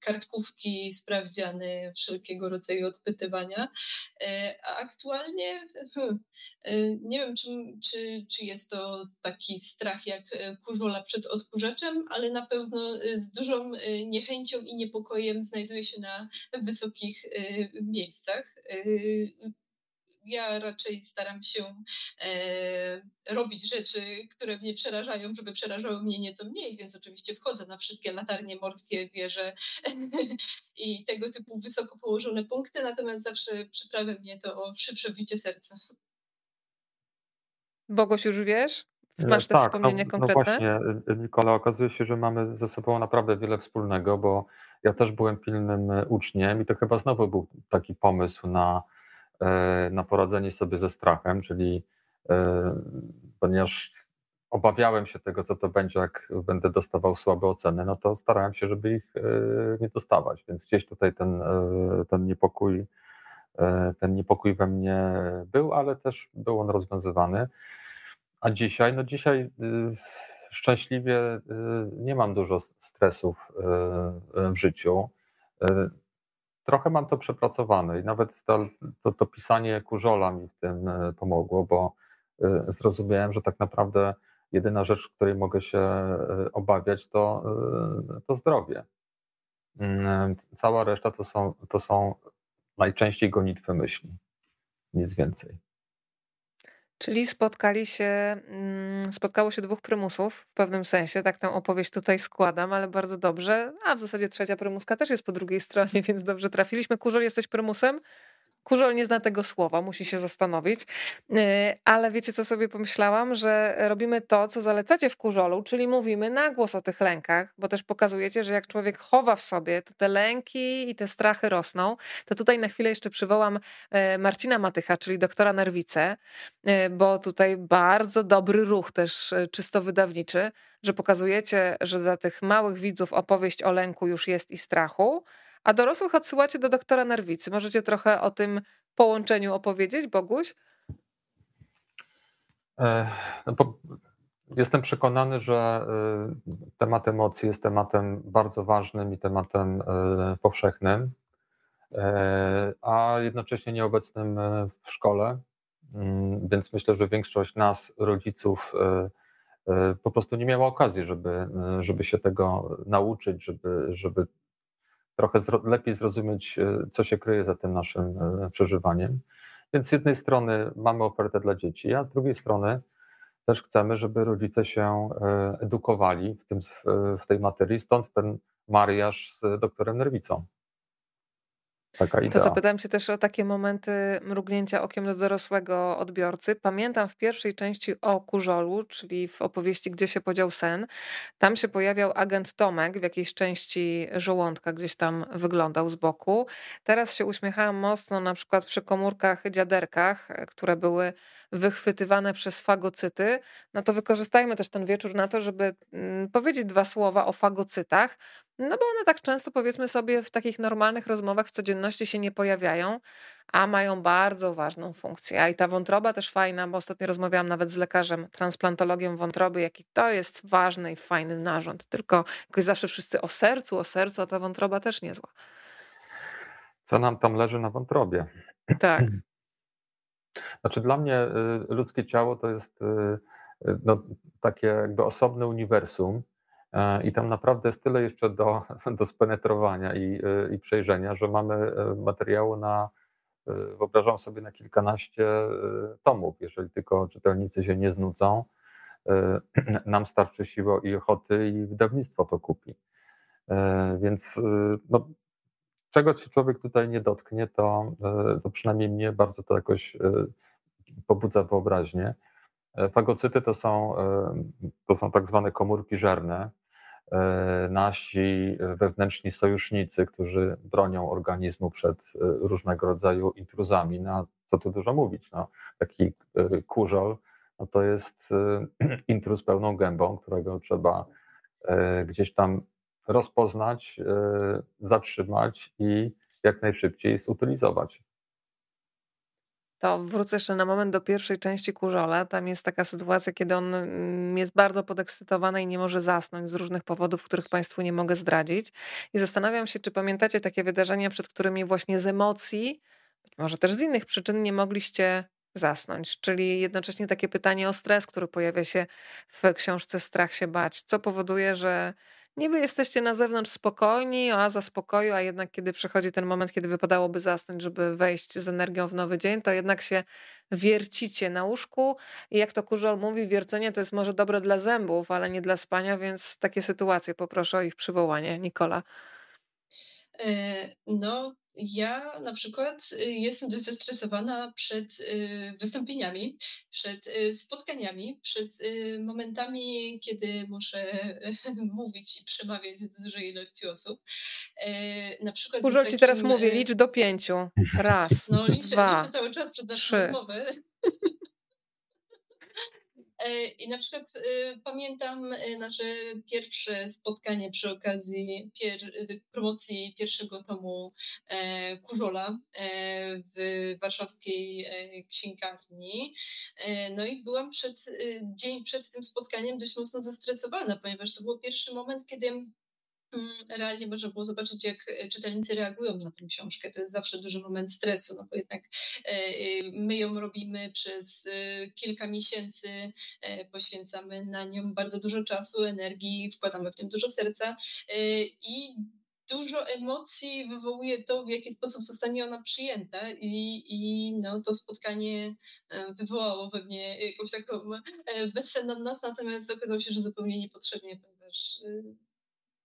Kartkówki, sprawdziany, wszelkiego rodzaju odpytywania. A aktualnie hmm, nie wiem, czy, czy, czy jest to taki strach jak e, kurzola przed odkurzaczem, ale na pewno e, z dużą e, niechęcią i niepokojem znajduje się na wysokich miejscach ja raczej staram się e, robić rzeczy, które mnie przerażają, żeby przerażały mnie nieco mniej, więc oczywiście wchodzę na wszystkie latarnie morskie, wieże i tego typu wysoko położone punkty, natomiast zawsze przyprawia mnie to o szybsze bicie serca. Bogoś już wiesz? E, Masz te tak, wspomnienia no, no konkretne? No właśnie, e, Nikola, okazuje się, że mamy ze sobą naprawdę wiele wspólnego, bo ja też byłem pilnym uczniem i to chyba znowu był taki pomysł na E, na poradzenie sobie ze strachem, czyli e, ponieważ obawiałem się tego, co to będzie, jak będę dostawał słabe oceny, no to starałem się, żeby ich nie dostawać, więc gdzieś tutaj ten, ten niepokój ten niepokój we mnie był, ale też był on rozwiązywany. A dzisiaj, no dzisiaj szczęśliwie nie mam dużo stresów w życiu trochę mam to przepracowane i nawet to, to, to pisanie kurzola mi w tym e, pomogło, bo e, zrozumiałem, że tak naprawdę jedyna rzecz, której mogę się e, obawiać, to, to zdrowie. Mm, cała reszta to są, to są najczęściej gonitwy myśli, nic więcej. Czyli spotkali się, mm, spotkało się dwóch prymusów w pewnym sensie, tak tę opowieść tutaj składam, ale bardzo dobrze. A w zasadzie trzecia prymuska też jest po drugiej stronie, więc dobrze trafiliśmy. Kurzel, jesteś prymusem? Kurzol nie zna tego słowa, musi się zastanowić. Y, ale wiecie, co sobie pomyślałam? Że robimy to, co zalecacie w kurzolu, czyli mówimy na głos o tych lękach, bo też pokazujecie, że jak człowiek chowa w sobie, to te lęki i te strachy rosną. To tutaj na chwilę jeszcze przywołam y, Marcina Matycha, czyli doktora Nerwice, y, bo tutaj bardzo dobry ruch też czysto wydawniczy, że pokazujecie, że dla tych małych widzów opowieść o lęku już jest i strachu, a dorosłych odsyłacie do doktora Nerwicy. Możecie trochę o tym połączeniu opowiedzieć, Boguś? No jestem przekonany, że e, temat emocji jest tematem bardzo ważnym i tematem e, powszechnym, a jednocześnie nieobecnym w szkole. Więc myślę, że większość nas, rodziców, po prostu nie miała okazji, żeby, żeby się tego nauczyć, żeby, żeby trochę lepiej zrozumieć, e, co się kryje za tym naszym e, przeżywaniem. Więc z jednej strony mamy ofertę dla dzieci, a z drugiej strony też chcemy, żeby rodzice się e, edukowali w, tym, w tej materii, stąd ten mariaż z doktorem Nerwicą. Taka idea. To zapytałem się też o takie momenty mrugnięcia okiem do dorosłego odbiorcy. Pamiętam w pierwszej części o Kurzolu, czyli w opowieści Gdzie się podział sen, tam się pojawiał agent Tomek w jakiejś części żołądka, gdzieś tam wyglądał z boku. Teraz się uśmiechałam mocno na przykład przy komórkach dziaderkach, które były wychwytywane przez fagocyty, no to wykorzystajmy też ten wieczór na to, żeby mm, powiedzieć dwa słowa o fagocytach, no bo one tak często powiedzmy sobie w takich normalnych rozmowach w codzienności się nie pojawiają, a mają bardzo ważną funkcję. A i ta wątroba też fajna, bo ostatnio rozmawiałam nawet z lekarzem, transplantologiem wątroby, jaki to jest ważny i fajny narząd. Tylko jakoś zawsze wszyscy o sercu, o sercu, a ta wątroba też niezła. Co nam tam leży na wątrobie? Tak. Znaczy dla mnie y, ludzkie ciało to jest y, y, no, takie jakby osobne uniwersum i tam naprawdę jest tyle jeszcze do, do spenetrowania i, i przejrzenia, że mamy materiału na, wyobrażam sobie, na kilkanaście tomów, jeżeli tylko czytelnicy się nie znudzą. Nam starczy siły i ochoty i wydawnictwo to kupi. E, więc no, czego się człowiek tutaj nie dotknie, to, e, to przynajmniej mnie bardzo to jakoś e, pobudza wyobraźnię. E, fagocyty to są, to są tak zwane komórki żerne, nasi wewnętrzni sojusznicy, którzy bronią organizmu przed różnego rodzaju intruzami. No, co tu dużo mówić, no, taki kurzol no to jest intruz pełną gębą, którego trzeba gdzieś tam rozpoznać, e, zatrzymać i jak najszybciej zutylizować. To wrócę jeszcze na moment do pierwszej części Kurzola. Tam jest taka sytuacja, kiedy on mm, jest bardzo podekscytowany i nie może zasnąć z różnych powodów, których Państwu nie mogę zdradzić. I zastanawiam się, czy pamiętacie takie wydarzenia, przed którymi właśnie z emocji, być może też z innych przyczyn, nie mogliście zasnąć. Czyli jednocześnie takie pytanie o stres, który pojawia się w książce Strach się bać. Co powoduje, że Niby jesteście na zewnątrz spokojni, oaza spokoju, a jednak kiedy przychodzi ten moment, kiedy wypadałoby zasnąć, żeby wejść z energią w nowy dzień, to jednak się wiercicie na łóżku i jak to Kurzol mówi, wiercenie to jest może dobre dla zębów, ale nie dla spania, więc takie sytuacje poproszę o ich przywołanie. Nikola. E, no, ja na przykład y, jestem dość zestresowana przed y, wystąpieniami, przed y, spotkaniami, przed momentami, kiedy muszę mówić i przemawiać do dużej ilości osób. E, na przykład. Dużo ci teraz mówię, licz do pięciu. Raz, no, liczę, dwa, liczę cały czas przed naszą rozmowę. E, I na przykład e, pamiętam e, nasze pierwsze spotkanie przy okazji pier promocji pierwszego tomu Kurzola w warszawskiej księgarni. No i byłam przed, dzień przed tym spotkaniem dość mocno zestresowana, ponieważ to był pierwszy moment, kiedy realnie można było zobaczyć, jak e, czytelnicy reagują na tę książkę. To jest zawsze duży moment stresu, no bo jednak e, e, my ją robimy przez kilka miesięcy, poświęcamy na nią bardzo dużo czasu, energii, wkładamy w tym dużo serca i dużo emocji wywołuje to, w jaki sposób zostanie ona przyjęta i, i no, to spotkanie wywołało we mnie jakąś taką bezsenną noc, natomiast okazało się, że zupełnie niepotrzebnie, ponieważ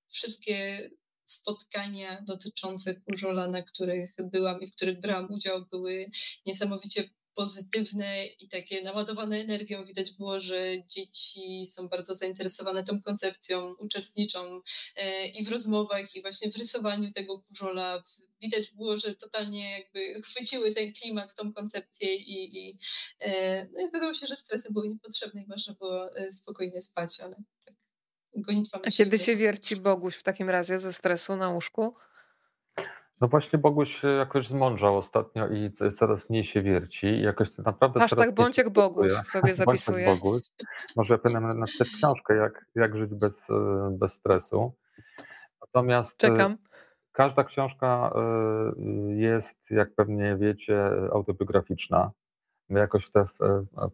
wszystkie spotkania dotyczące Kurzola, na których byłam i w których brałam udział, były niesamowicie pozytywne i takie naładowane energią. Widać było, że dzieci są bardzo zainteresowane tą koncepcją, uczestniczą e, i w rozmowach, i właśnie w rysowaniu tego kurzola. Widać było, że totalnie jakby chwyciły ten klimat, tą koncepcję i, i, e, no i wydawało się, że stresy były niepotrzebne i można było e, spokojnie spać, ale gonitwa A kiedy się wierci Boguś w takim razie ze stresu na łóżku? No właśnie Boguś jakoś zmądrzał ostatnio i coraz mniej się wierci. I jakoś naprawdę Aż tak bądź jak Boguś sobie zapisuję. Boguś. Może powinienem napisać książkę, jak, jak żyć bez, bez stresu. Natomiast e, Czekam. każda książka e, jest, jak pewnie wiecie, autobiograficzna. My jakoś w te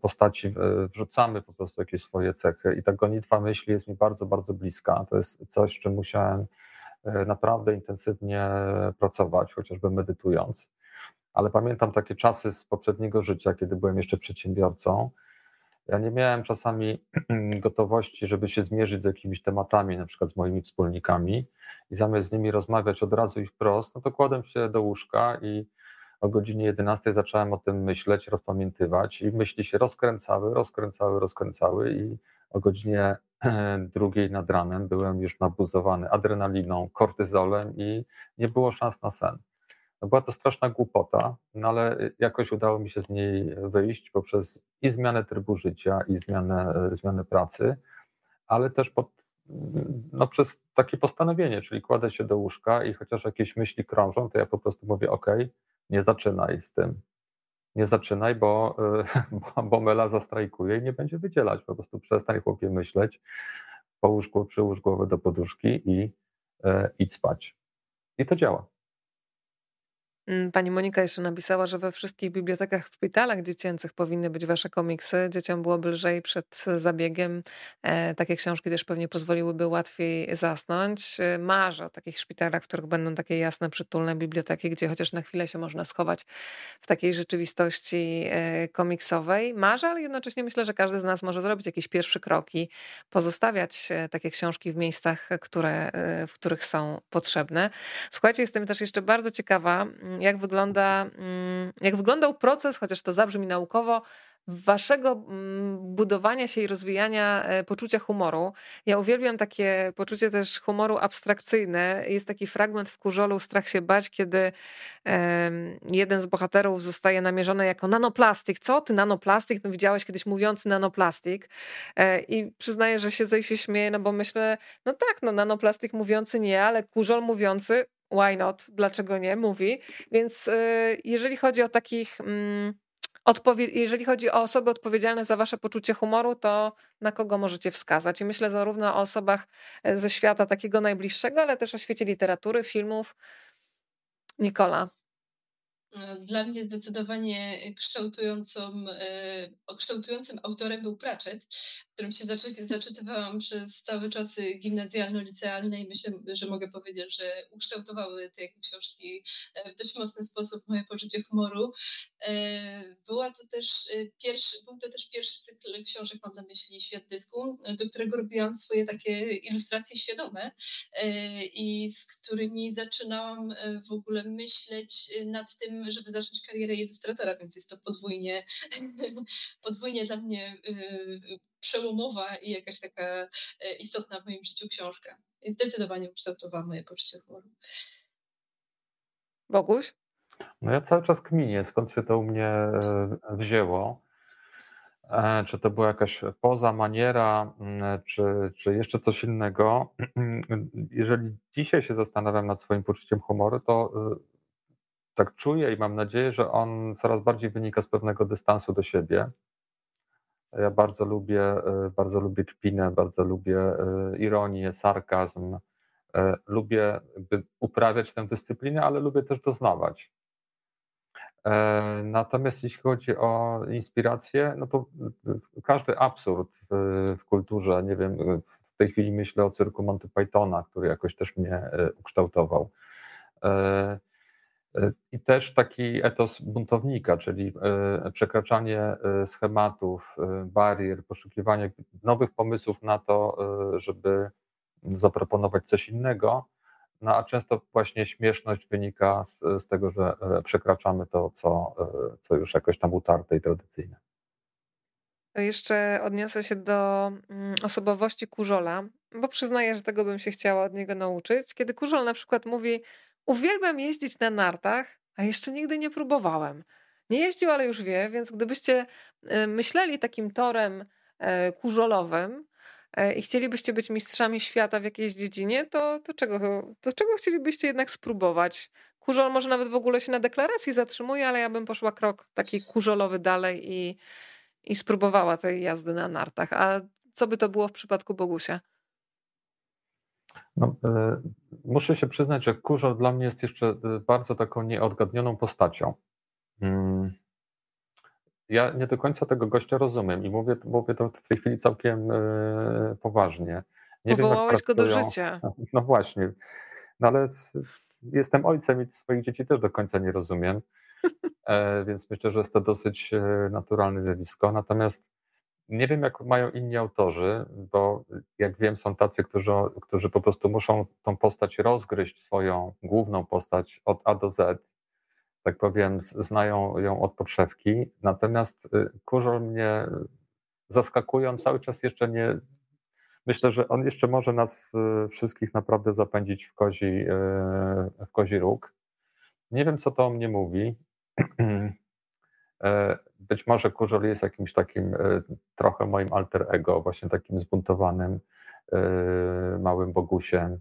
postaci wrzucamy po prostu jakieś swoje cechy i ta gonitwa myśli jest mi bardzo, bardzo bliska. To jest coś, czym musiałem e, naprawdę intensywnie pracować, chociażby medytując. ale pamiętam takie czasy z poprzedniego życia, kiedy byłem jeszcze przedsiębiorcą. Ja nie miałem czasami gotowości, żeby się zmierzyć z jakimiś tematami, na przykład z moimi wspólnikami, i zamiast z nimi rozmawiać od razu i wprost, no to kładłem się do łóżka i o godzinie 11 zacząłem o tym myśleć, rozpamiętywać, i myśli się rozkręcały, rozkręcały, rozkręcały, i o godzinie drugiej nad ranem byłem już nabuzowany adrenaliną, kortyzolem i nie było szans na sen. No była to straszna głupota, no ale jakoś udało mi się z niej wyjść poprzez i zmianę trybu życia, i zmianę, zmianę pracy, ale też pod, no przez takie postanowienie, czyli kładę się do łóżka i chociaż jakieś myśli krążą, to ja po prostu mówię: OK, nie zaczynaj z tym. Nie zaczynaj, bo, bo, bo Mela zastrajkuje i nie będzie wydzielać. Po prostu przestań chłopie myśleć, połóż, przyłóż głowę do poduszki i e, idź spać. I to działa. Mm, pani Monika jeszcze napisała, że we wszystkich bibliotekach w szpitalach dziecięcych powinny być wasze komiksy. Dzieciom byłoby lżej przed zabiegiem. E, takie książki też pewnie pozwoliłyby łatwiej zasnąć. E, marzę o takich szpitalach, w których będą takie jasne, przytulne biblioteki, gdzie chociaż na chwilę się można schować w takiej rzeczywistości e, komiksowej. Marzę, ale jednocześnie myślę, że każdy z nas może zrobić jakieś pierwsze kroki, pozostawiać takie książki w miejscach, które, w których są potrzebne. Słuchajcie, jestem też jeszcze bardzo ciekawa, mm, jak wygląda, mm, jak wyglądał proces, chociaż to zabrzmi naukowo, waszego mm, budowania się i rozwijania e, poczucia humoru. Ja uwielbiam takie poczucie też humoru abstrakcyjne. Jest taki fragment w Kurzolu Strach się bać, kiedy jeden z bohaterów zostaje namierzony jako nanoplastik. Co ty nanoplastik? No widziałeś kiedyś mówiący nanoplastik e, i przyznaję, że siedzę i się śmieję, no bo myślę, no tak, no nanoplastik mówiący nie, ale Kurzol mówiący why not, dlaczego nie, mówi. Więc y, jeżeli chodzi o takich, mm, jeżeli chodzi o osoby odpowiedzialne za wasze poczucie humoru, to na kogo możecie wskazać? I myślę zarówno o osobach e, ze świata takiego najbliższego, ale też o świecie literatury, filmów. Nikola, dla mnie zdecydowanie kształtującą, e, kształtującym autorem był Pratchett, którym się zaczy, zaczytywałam przez cały czas gimnazjalno-licealne i myślę, że mogę powiedzieć, że ukształtowały te książki e, w dość mocny sposób moje poczucie humoru. E, była to też pierwszy, był to też pierwszy cykl książek, mam na myśli Świat Dysku, do którego robiłam swoje takie ilustracje świadome i z którymi zaczynałam w ogóle myśleć nad tym, żeby zacząć karierę ilustratora, więc jest to podwójnie, podwójnie dla mnie y, przełomowa i jakaś taka y, istotna w moim życiu książka. I zdecydowanie ukształtowała moje poczucie humoru. Boguś? No ja cały czas kminię, skąd się to u mnie e, wzięło. E, czy to była jakaś poza, maniera, czy, czy jeszcze coś innego. Jeżeli dzisiaj się zastanawiam nad swoim poczuciem humoru, to tak czuję i mam nadzieję, że on coraz bardziej wynika z pewnego dystansu do siebie. Ja bardzo lubię, e, bardzo lubię kpinę, bardzo lubię e, ironię, sarkazm. E, lubię uprawiać tę dyscyplinę, ale lubię też doznawać. Natomiast jeśli chodzi o inspirację, no to każdy absurd w, w kulturze, nie wiem, w tej chwili myślę o cyrku Monty Pythona, który jakoś też mnie ukształtował. I też taki etos buntownika, czyli e, przekraczanie e, schematów, e, barier, poszukiwanie nowych pomysłów na to, żeby zaproponować coś innego. No a często właśnie śmieszność wynika z, z tego, że przekraczamy to, co, co już jakoś tam utarte i tradycyjne. To jeszcze odniosę się do mm, osobowości Kurzola, bo przyznaję, że tego bym się chciała od niego nauczyć. Kiedy Kurzol na przykład mówi, Uwielbiam jeździć na nartach, a jeszcze nigdy nie próbowałem. Nie jeździł, ale już wie, więc gdybyście e, myśleli takim torem e, kurzolowym e, i chcielibyście być mistrzami świata w jakiejś dziedzinie, to, to, czego, to czego chcielibyście jednak spróbować? Kurzol może nawet w ogóle się na deklaracji zatrzymuje, ale ja bym poszła krok taki kurzolowy dalej i, i spróbowała tej jazdy na nartach. A co by to było w przypadku Bogusia? No, e, muszę się przyznać, że Kurzor dla mnie jest jeszcze e, bardzo taką nieodgadnioną postacią. Mm. Ja nie do końca tego gościa rozumiem i mówię, mówię to w tej chwili całkiem e, poważnie. Nie Powołałeś wiem, go do życia. No właśnie, no ale jestem ojcem i swoich dzieci też do końca nie rozumiem. więc myślę, że jest to dosyć naturalne zjawisko. Natomiast nie wiem, jak mają inni autorzy, bo jak wiem, są tacy, którzy, którzy po prostu muszą tą postać rozgryźć, swoją główną postać od A do Z, tak powiem, znają ją od podszewki. Natomiast y, Kurzol mnie zaskakują, cały czas jeszcze nie. Myślę, że on jeszcze może nas y, wszystkich naprawdę zapędzić w kozi, y, w kozi róg. Nie wiem, co to o mnie mówi. E, być może Kurzol jest jakimś takim e, trochę moim alter ego, właśnie takim zbuntowanym e, małym bogusiem,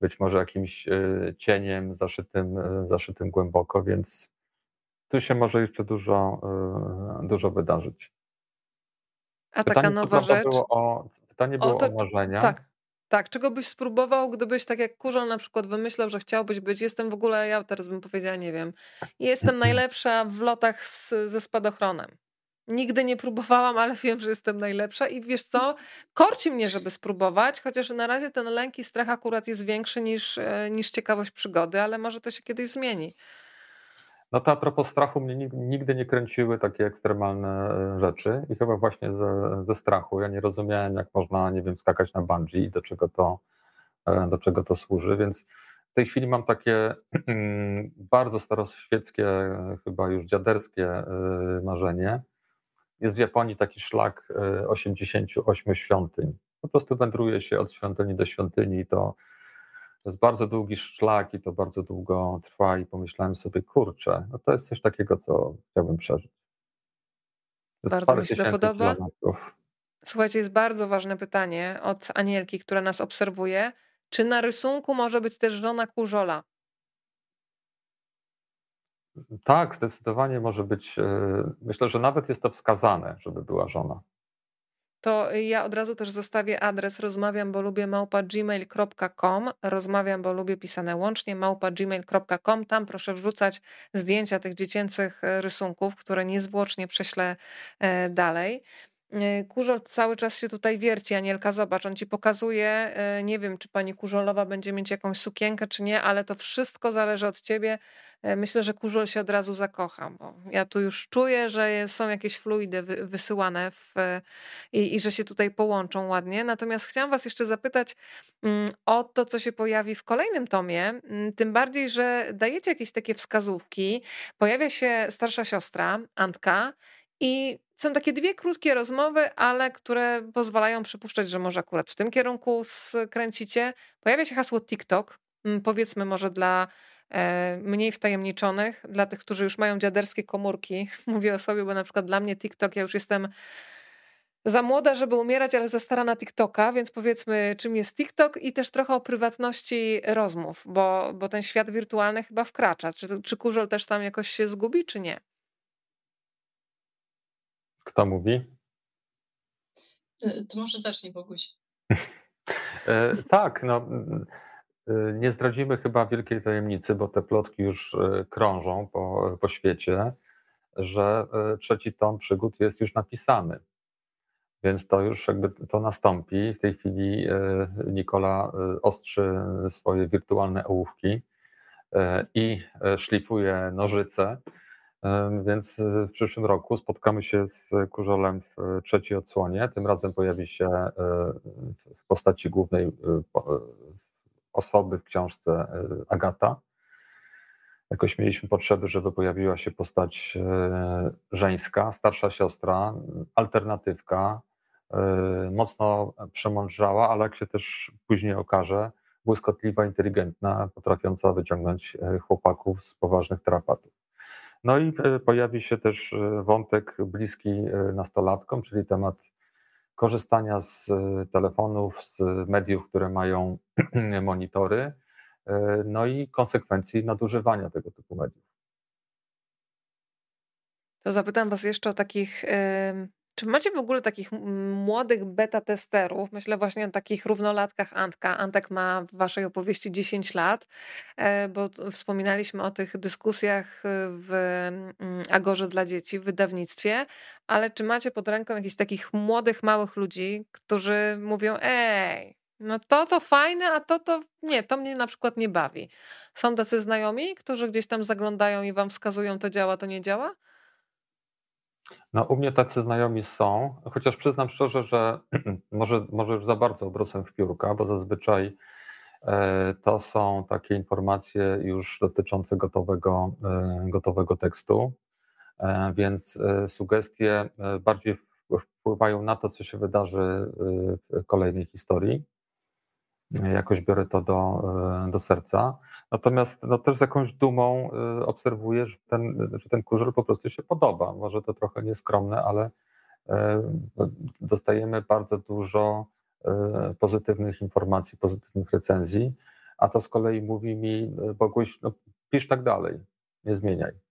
być może jakimś cieniem zaszytym, zaszytym głęboko, więc tu się może jeszcze dużo, dużo wydarzyć. A pytanie, taka nowa rzecz. Było o, pytanie było o, to, o marzenia. Tak, tak, czego byś spróbował, gdybyś tak jak Kurzon na przykład wymyślał, że chciałbyś być, jestem w ogóle, ja teraz bym powiedziała, nie wiem, jestem najlepsza w lotach z, ze spadochronem. Nigdy nie próbowałam, ale wiem, że jestem najlepsza i wiesz co, korci mnie, żeby spróbować, chociaż na razie ten lęk i strach akurat jest większy niż, e, niż ciekawość przygody, ale może to się kiedyś zmieni. No to a propos strachu, mnie nigdy nie kręciły takie ekstremalne e, rzeczy i chyba właśnie ze, ze strachu. Ja nie rozumiałem, jak można, nie wiem, skakać na bungee i do czego to, e, do czego to służy, więc w tej chwili mam takie bardzo staroświeckie, chyba już dziaderskie e, marzenie. Jest w Japonii taki szlak 88 świątyń. Po prostu wędruje się od świątyni do świątyni i to to jest bardzo długi szlak i to bardzo długo trwa i pomyślałem sobie, kurczę, no to jest coś takiego, co chciałbym przeżyć. bardzo mi się to podoba. Kilometrów. Słuchajcie, jest bardzo ważne pytanie od Anielki, która nas obserwuje. Czy na rysunku może być też żona kurzola? Tak, zdecydowanie może być. E, myślę, że nawet jest to wskazane, żeby była żona to ja od razu też zostawię adres rozmawiam, bo lubię małpa gmail.com. Rozmawiam, bo lubię pisane łącznie małpa gmail.com. Tam proszę wrzucać zdjęcia tych dziecięcych e, rysunków, które niezwłocznie prześlę e, dalej. E, Kurzol cały czas się tutaj wierci, Anielka, zobacz, on ci pokazuje, nie wiem, czy pani Kurzolowa będzie mieć jakąś sukienkę, czy nie, ale to wszystko zależy od ciebie. E, myślę, że Kurzol się od razu zakocha, bo ja tu już czuję, że są jakieś fluidy wysyłane w, i, i że się tutaj połączą ładnie. Natomiast chciałam Was jeszcze zapytać mm, o to, co się pojawi w kolejnym tomie, mm, tym bardziej, że dajecie jakieś takie wskazówki. Pojawia się starsza siostra, Antka, i są takie dwie krótkie rozmowy, ale które pozwalają przypuszczać, że może akurat w tym kierunku skręcicie. Pojawia się hasło TikTok. Mm, powiedzmy może dla E, mniej wtajemniczonych, dla tych, którzy już mają dziaderskie komórki. Mówię o sobie, bo na przykład dla mnie TikTok, ja już jestem za młoda, żeby umierać, ale za stara na TikToka, więc powiedzmy, czym jest TikTok i też trochę o prywatności rozmów, bo, bo ten świat wirtualny chyba wkracza. Czy, czy Kurzel też tam jakoś się zgubi, czy nie? Kto mówi? E, to może zacznij, Boguś. e, tak, no Y, nie zdradzimy chyba wielkiej tajemnicy, bo te plotki już y, krążą po, po świecie, że trzeci tom przygód jest już napisany. Więc to już jakby to nastąpi. W tej chwili Nikola ostrzy swoje wirtualne ołówki i szlifuje nożyce. Więc w przyszłym roku spotkamy się z Kurzolem w trzeciej odsłonie. Tym razem pojawi się w postaci głównej osoby w książce e, Agata. Jakoś mieliśmy potrzeby, żeby pojawiła się postać e, żeńska, starsza siostra, alternatywka, e, mocno przemądrzała, ale jak się też później okaże, błyskotliwa, inteligentna, potrafiąca wyciągnąć chłopaków z poważnych trapatów. No i pojawi się też wątek bliski nastolatkom, czyli temat korzystania z e, telefonów, z mediów, które mają monitory, e, no i konsekwencji nadużywania tego typu mediów. To zapytam Was jeszcze o takich czy macie w ogóle takich młodych beta testerów? Myślę właśnie o takich równolatkach Antka. Antek ma w waszej opowieści 10 lat, e, bo wspominaliśmy o tych dyskusjach e, w Agorze dla dzieci w wydawnictwie, ale czy macie pod ręką jakichś takich młodych, małych ludzi, którzy mówią: Ej, No to to fajne, a to to nie, to mnie na przykład nie bawi. Są tacy znajomi, którzy gdzieś tam zaglądają i wam wskazują, to działa, to nie działa? No, u mnie tacy znajomi są, chociaż przyznam szczerze, że może, może już za bardzo obrosłem w piórka, bo zazwyczaj e, to są takie informacje już dotyczące gotowego, e, gotowego tekstu, e, więc sugestie bardziej wpływają na to, co się wydarzy w kolejnej historii. Jakoś biorę to do, do serca. Natomiast no, też z jakąś dumą y, obserwuję, że ten, że ten kurzel po prostu się podoba. Może to trochę nieskromne, ale y, dostajemy bardzo dużo y, pozytywnych informacji, pozytywnych recenzji, a to z kolei mówi mi, Boguś, no, pisz tak dalej, nie zmieniaj.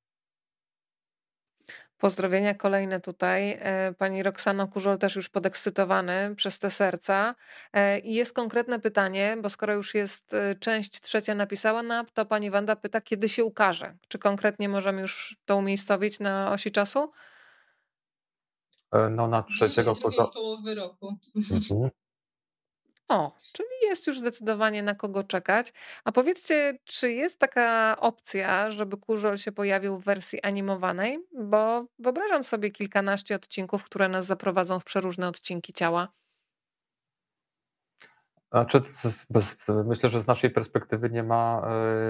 Pozdrowienia kolejne tutaj. E, pani Roxano Kurzol też już podekscytowany przez te serca. E, I jest konkretne pytanie, bo skoro już jest e, część trzecia napisała na to pani Wanda pyta, kiedy się ukaże. Czy konkretnie możemy już to umiejscowić na osi czasu? No na trzeciego połowy roku. Mhm. O, czyli jest już zdecydowanie na kogo czekać. A powiedzcie, czy jest taka opcja, żeby Kurzol się pojawił w wersji animowanej? Bo wyobrażam sobie kilkanaście odcinków, które nas zaprowadzą w przeróżne odcinki ciała. Znaczy, bez, myślę, że z naszej perspektywy nie ma,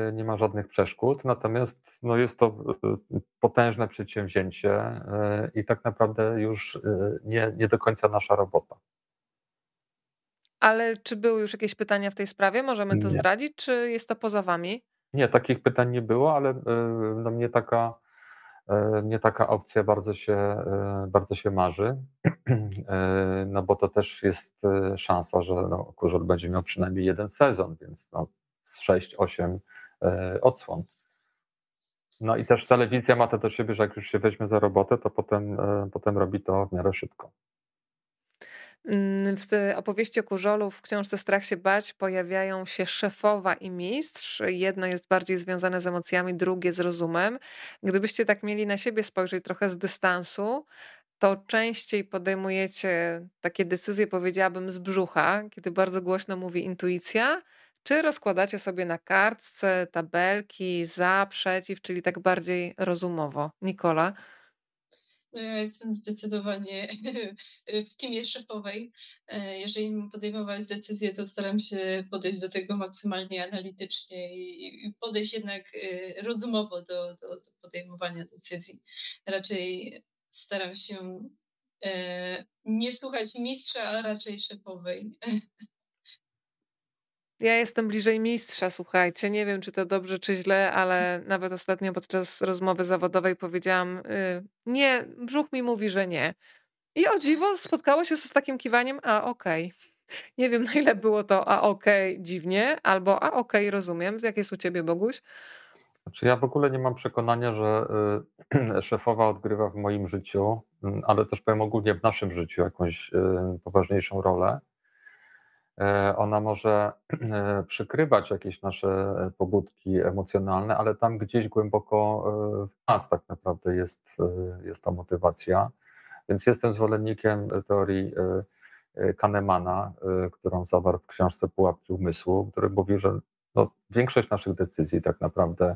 e, nie ma żadnych przeszkód, natomiast no jest to e, potężne przedsięwzięcie e, i tak naprawdę już nie, nie do końca nasza robota. Ale czy były już jakieś pytania w tej sprawie? Możemy to Nie. zdradzić, czy jest to poza wami? Nie, takich pytań nie było, ale e, no, mnie, taka, e, mnie taka opcja bardzo się, e, bardzo się marzy, no bo to też jest szansa, że no, Kurzol będzie miał przynajmniej jeden sezon, więc no, z 6-8 odsłon. No i też telewizja ma to do siebie, że jak już się weźmie za robotę, to potem, potem robi to w miarę szybko. Mm, w opowieści o Kurzolu w książce Strach się bać pojawiają się szefowa i mistrz. Jedno jest bardziej związane z emocjami, drugie z rozumem. Gdybyście tak mieli na siebie spojrzeć trochę z dystansu, to częściej podejmujecie takie decyzje, powiedziałabym, z brzucha, kiedy bardzo głośno mówi intuicja, czy rozkładacie sobie na kartce tabelki za, przeciw, czyli tak bardziej rozumowo? Nikola? No ja jestem zdecydowanie w teamie szefowej. E, jeżeli podejmować decyzję, to staram się podejść do tego maksymalnie analitycznie i podejść jednak e, rozumowo do, do, do podejmowania decyzji. Raczej staram się e, nie słuchać mistrza, a raczej szefowej. Ja jestem bliżej mistrza, słuchajcie. Nie wiem, czy to dobrze, czy źle, ale nawet ostatnio podczas rozmowy zawodowej powiedziałam: y, Nie, brzuch mi mówi, że nie. I o dziwo spotkało się z takim kiwaniem: A okej. Okay. Nie wiem, na ile było to a okej, okay, dziwnie, albo a okej, okay, rozumiem. Jak jest u ciebie, Boguś? Znaczy ja w ogóle nie mam przekonania, że y, szefowa odgrywa w moim życiu, mm, ale też powiem ogólnie w naszym życiu jakąś y, poważniejszą rolę. E, ona może e, przykrywać jakieś nasze pobudki emocjonalne, ale tam gdzieś głęboko e, w nas tak naprawdę jest, jest ta motywacja. Więc jestem zwolennikiem teorii Kahnemana, którą zawarł w książce Pułapki Umysłu, który mówi, że no, większość naszych decyzji tak naprawdę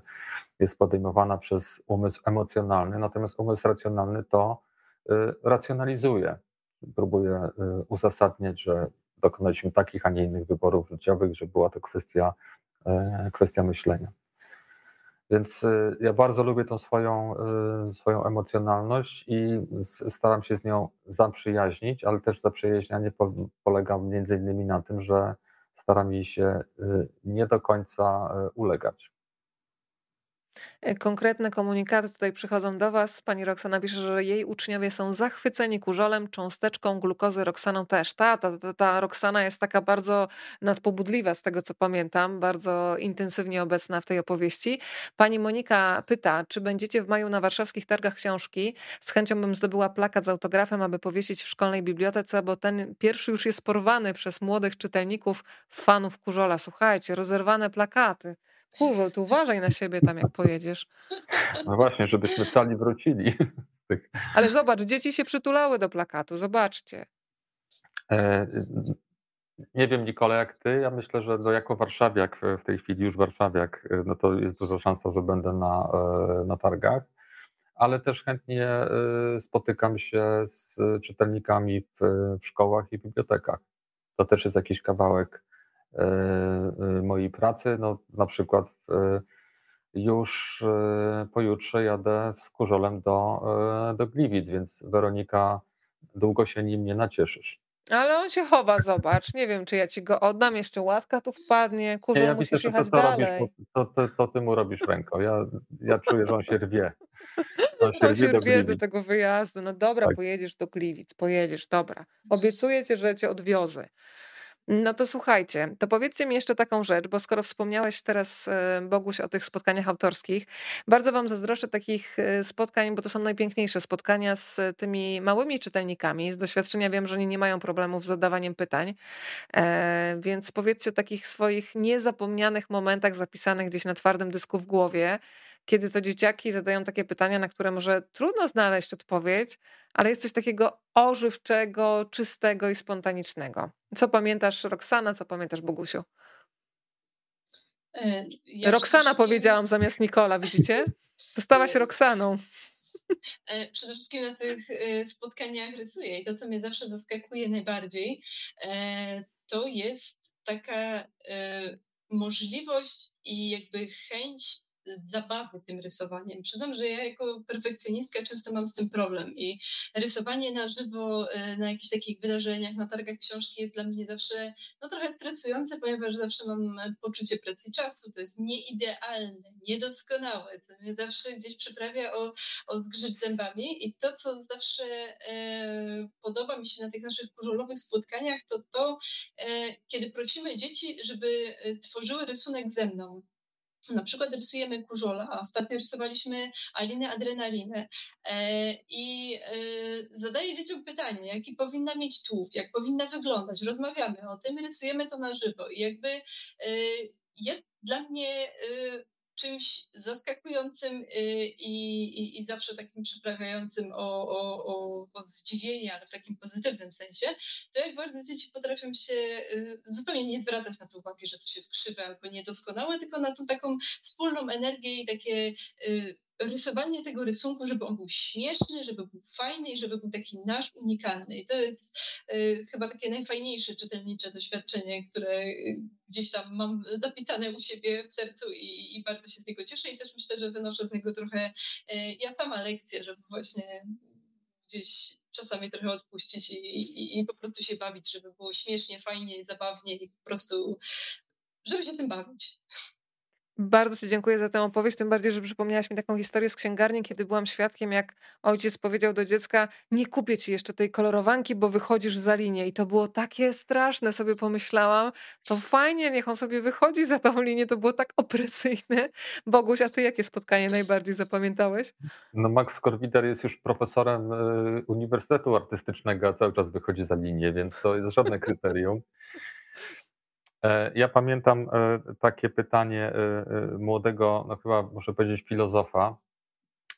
jest podejmowana przez umysł emocjonalny, natomiast umysł racjonalny to racjonalizuje. Próbuje uzasadniać, że dokonaliśmy takich, a nie innych wyborów życiowych, że była to kwestia, e, kwestia myślenia. Więc e, ja bardzo lubię tą swoją, e, swoją emocjonalność i staram się z nią zaprzyjaźnić, ale też zaprzyjaźnianie polega między innymi na tym, że staram jej się nie do końca ulegać. E, konkretne komunikaty tutaj przychodzą do Was. Pani Roxana pisze, że jej uczniowie są zachwyceni kurzolem, cząsteczką glukozy, Roxaną też. Ta, ta, ta, ta Roxana jest taka bardzo nadpobudliwa z tego, co pamiętam, bardzo intensywnie obecna w tej opowieści. Pani Monika pyta, czy będziecie w maju na warszawskich targach książki? Z chęcią bym zdobyła plakat z autografem, aby powiesić w szkolnej bibliotece, bo ten pierwszy już jest porwany przez młodych czytelników, fanów kurzola. Słuchajcie, rozerwane plakaty. Kurzol, tu uważaj na siebie tam, jak pojedziesz. No właśnie, żebyśmy cali wrócili. Ale zobacz, dzieci się przytulały do plakatu, zobaczcie. E, Nie wiem, Nikola, jak ty. Ja myślę, że no jako warszawiak, w tej chwili już warszawiak, no to jest duża szansa, że będę na, e, na targach, ale też chętnie e, spotykam się z czytelnikami w, w szkołach i bibliotekach. To też jest jakiś kawałek e, mojej pracy. No, na przykład już pojutrze jadę z kurzolem do, do Gliwic, więc Weronika, długo się nim nie nacieszysz. Ale on się chowa, zobacz. Nie wiem, czy ja ci go oddam, jeszcze łatka tu wpadnie, kurze ja musisz jechać to, dalej. Robisz, to, to, to, ty mu robisz ręką. Ja, ja czuję, że on się rwie. On się, on się rwie do, do, tego wyjazdu. No dobra, tak. pojedziesz do Gliwic, pojedziesz, dobra. Obiecuję ci, że cię odwiozę. No to słuchajcie, to powiedzcie mi jeszcze taką rzecz, bo skoro wspomniałeś teraz, e, Boguś, o tych spotkaniach autorskich, bardzo wam zazdroszczę takich e, spotkań, bo to są najpiękniejsze spotkania z tymi małymi czytelnikami. Z doświadczenia wiem, że oni nie mają problemów z zadawaniem pytań, e, więc powiedzcie o takich swoich niezapomnianych momentach zapisanych gdzieś na twardym dysku w głowie, kiedy to dzieciaki zadają takie pytania, na które może trudno znaleźć odpowiedź, ale jest coś takiego ożywczego, czystego i spontanicznego. Co pamiętasz, Roxana, co pamiętasz, Bogusiu? E, ja Roxana powiedziałam zamiast Nikola, widzicie? Zostałaś Roxaną. E, przede wszystkim na tych e, spotkaniach rysuję i to, co mnie zawsze zaskakuje najbardziej, to jest taka możliwość i jakby chęć zabawy tym rysowaniem. Przyznam, że ja jako perfekcjonistka często mam z tym problem i rysowanie na żywo e, na jakichś takich wydarzeniach, na targach książki jest dla mnie zawsze no, trochę stresujące, ponieważ zawsze mam poczucie presji czasu, to jest nieidealne, niedoskonałe, co mnie zawsze gdzieś przyprawia o, o zgrzyt zębami. I to, co zawsze e, podoba mi się na tych naszych kurzolowych spotkaniach, to to, e, kiedy prosimy dzieci, żeby e, tworzyły rysunek ze mną na przykład rysujemy kurzola, a ostatnio rysowaliśmy Alinę Adrenalinę e, i e, zadaję dzieciom pytanie, jaki powinna mieć tłów, jak powinna wyglądać. Rozmawiamy o tym, rysujemy to na żywo i jakby e, jest dla mnie czymś zaskakującym y, i, i, i zawsze takim przyprawiającym o, o, o, o, zdziwienie, ale w takim pozytywnym sensie, to jak bardzo dzieci potrafią się y, zupełnie nie zwracać na to uwagi, że coś jest krzywe albo niedoskonałe, tylko na tą taką wspólną energię i takie y, rysowanie tego rysunku, żeby on był śmieszny, żeby był fajny i żeby był taki nasz, unikalny. I to jest y, chyba takie najfajniejsze czytelnicze doświadczenie, które gdzieś tam mam zapisane u siebie w sercu i, i bardzo się z niego cieszę i też myślę, że wynoszę z niego trochę y, ja sama lekcję, żeby właśnie gdzieś czasami trochę odpuścić i, i, i po prostu się bawić, żeby było śmiesznie, fajnie, zabawnie i po prostu żeby się tym bawić. Bardzo Ci dziękuję za tę opowieść, tym bardziej, że przypomniałaś mi taką historię z księgarni, kiedy byłam świadkiem, jak ojciec powiedział do dziecka, nie kupię Ci jeszcze tej kolorowanki, bo wychodzisz za linię. I to było takie straszne, sobie pomyślałam, to fajnie, niech on sobie wychodzi za tą linię, to było tak opresyjne. Boguś, a Ty jakie spotkanie najbardziej zapamiętałeś? No Max Korwider jest już profesorem y, Uniwersytetu Artystycznego, a cały czas wychodzi za linię, więc to jest żadne kryterium. E, ja pamiętam e, takie pytanie e, młodego, no chyba muszę powiedzieć filozofa,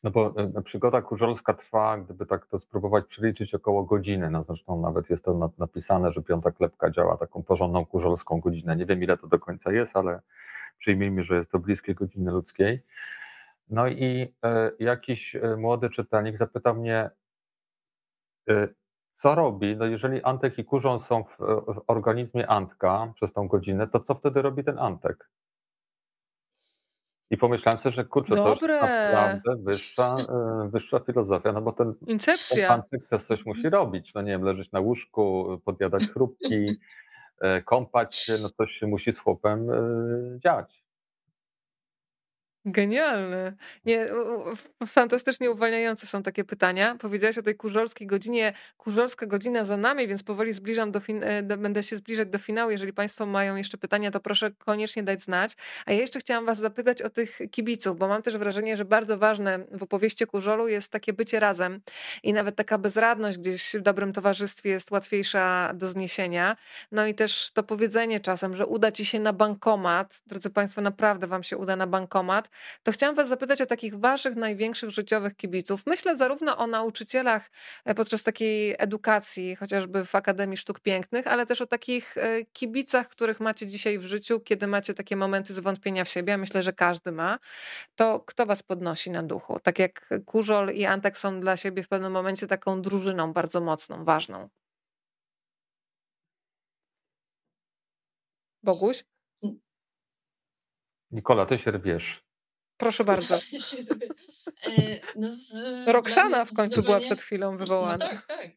no bo przygoda kurzolska trwa, gdyby tak to spróbować przeliczyć, około godziny. No zresztą nawet jest to napisane, że piąta klepka działa taką porządną kurzolską godzinę. Nie wiem ile to do końca jest, ale przyjmijmy, że jest to bliskie godziny ludzkiej. No i jakiś młody czytelnik zapytał mnie, co robi, no jeżeli Antek i kurzon są w, w, organizmie Antka przez tą godzinę, to co wtedy robi ten Antek? I pomyślałem sobie, że kurczę, Dobre. to jest naprawdę wyższa, e, wyższa filozofia, no bo ten, Incepcja. ten Antek też coś musi robić, no nie wiem, leżeć na łóżku, podjadać chrupki, e, kąpać się, no coś się musi z chłopem e, dziać. Genialne. Nie, fantastycznie uwalniające są takie pytania. Powiedziałaś o tej kurzolskiej godzinie. Kurzolska godzina za nami, więc powoli zbliżam do fin- e, do, będę się zbliżać do finału. Jeżeli Państwo mają jeszcze pytania, to proszę koniecznie dać znać. A ja jeszcze chciałam Was zapytać o tych kibiców, bo mam też wrażenie, że bardzo ważne w opowieści Kurzolu jest takie bycie razem i nawet taka bezradność gdzieś w dobrym towarzystwie jest łatwiejsza do zniesienia. No i też to powiedzenie czasem, że uda Ci się na bankomat. Drodzy Państwo, naprawdę Wam się uda na bankomat to chciałam Was zapytać o takich Waszych największych życiowych kibiców. Myślę zarówno o nauczycielach e, podczas takiej edukacji, chociażby w Akademii Sztuk Pięknych, ale też o takich e, kibicach, których macie dzisiaj w życiu, kiedy macie takie momenty zwątpienia w siebie. Myślę, że każdy ma. To kto Was podnosi na duchu? Tak jak Kurzol i Antek są dla siebie w pewnym momencie taką drużyną bardzo mocną, ważną. Boguś? Nikola, ty się rwiesz. Proszę bardzo. E, no z, Roxana w końcu była przed chwilą no wywołana. No tak, tak.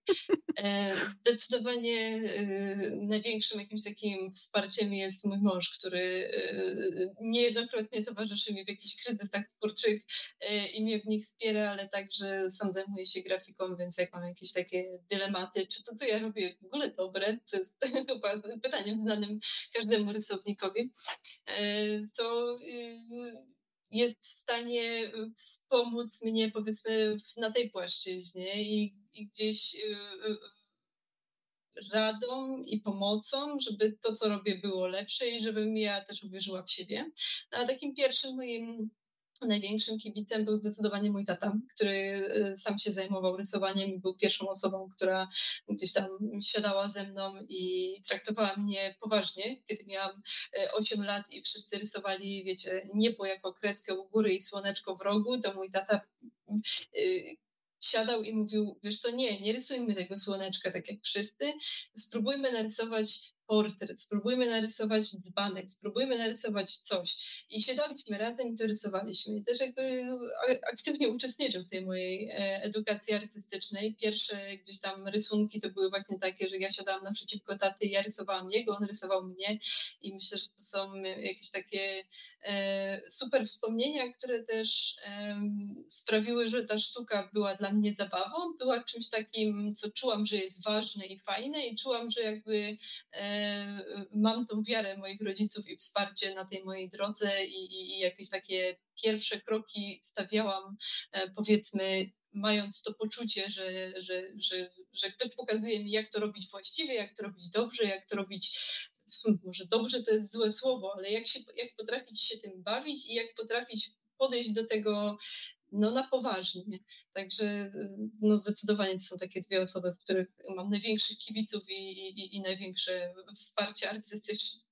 E, zdecydowanie e, największym jakimś takim wsparciem jest mój mąż, który niejednokrotnie towarzyszy mi w jakichś kryzysach twórczych i mnie w nich wspiera, ale także sam zajmuje się grafiką, więc jak mam jakieś takie dylematy, czy to, co ja robię jest w ogóle dobre, co jest chyba pytaniem znanym każdemu rysownikowi, to jest w stanie y, wspomóc mnie powiedzmy na tej płaszczyźnie i, i gdzieś y, y, radą i pomocą, żeby to, co robię, było lepsze i żebym ja też uwierzyła w siebie. No, a takim pierwszym moim największym kibicem był zdecydowanie mój tata, który y, sam się zajmował rysowaniem i był pierwszą osobą, która gdzieś tam siadała ze mną i traktowała mnie poważnie, kiedy miałam 8 y, lat i wszyscy rysowali, wiecie, niebo jako kreskę u góry i słoneczko w rogu, to mój tata y, siadał i mówił, wiesz co, nie, nie rysujmy tego słoneczka tak jak wszyscy, spróbujmy narysować portret, spróbujmy narysować dzbanek, spróbujmy narysować coś. I siadaliśmy razem i to rysowaliśmy. I też jakby aktywnie uczestniczył w tej mojej e, edukacji artystycznej. Pierwsze gdzieś tam rysunki to były właśnie takie, że ja siadałam naprzeciwko taty, ja rysowałam jego, on rysował mnie i myślę, że to są jakieś takie e, super wspomnienia, które też sprawiły, że ta sztuka była dla mnie zabawą, była czymś takim, co czułam, że jest ważne i fajne i czułam, że jakby e, mam tą wiarę moich rodziców i wsparcie na tej mojej drodze i, i jakieś takie pierwsze kroki stawiałam, e, powiedzmy, mając to poczucie, że, że, że, że ktoś pokazuje mi, jak to robić właściwie, jak to robić dobrze, jak to robić hmm, może dobrze to jest złe słowo, ale jak, się, jak potrafić się tym bawić i jak potrafić podejść do tego no na poważnie. Także no zdecydowanie to są takie dwie osoby, w których mam największych kibiców i, i, i największe wsparcie artystyczne.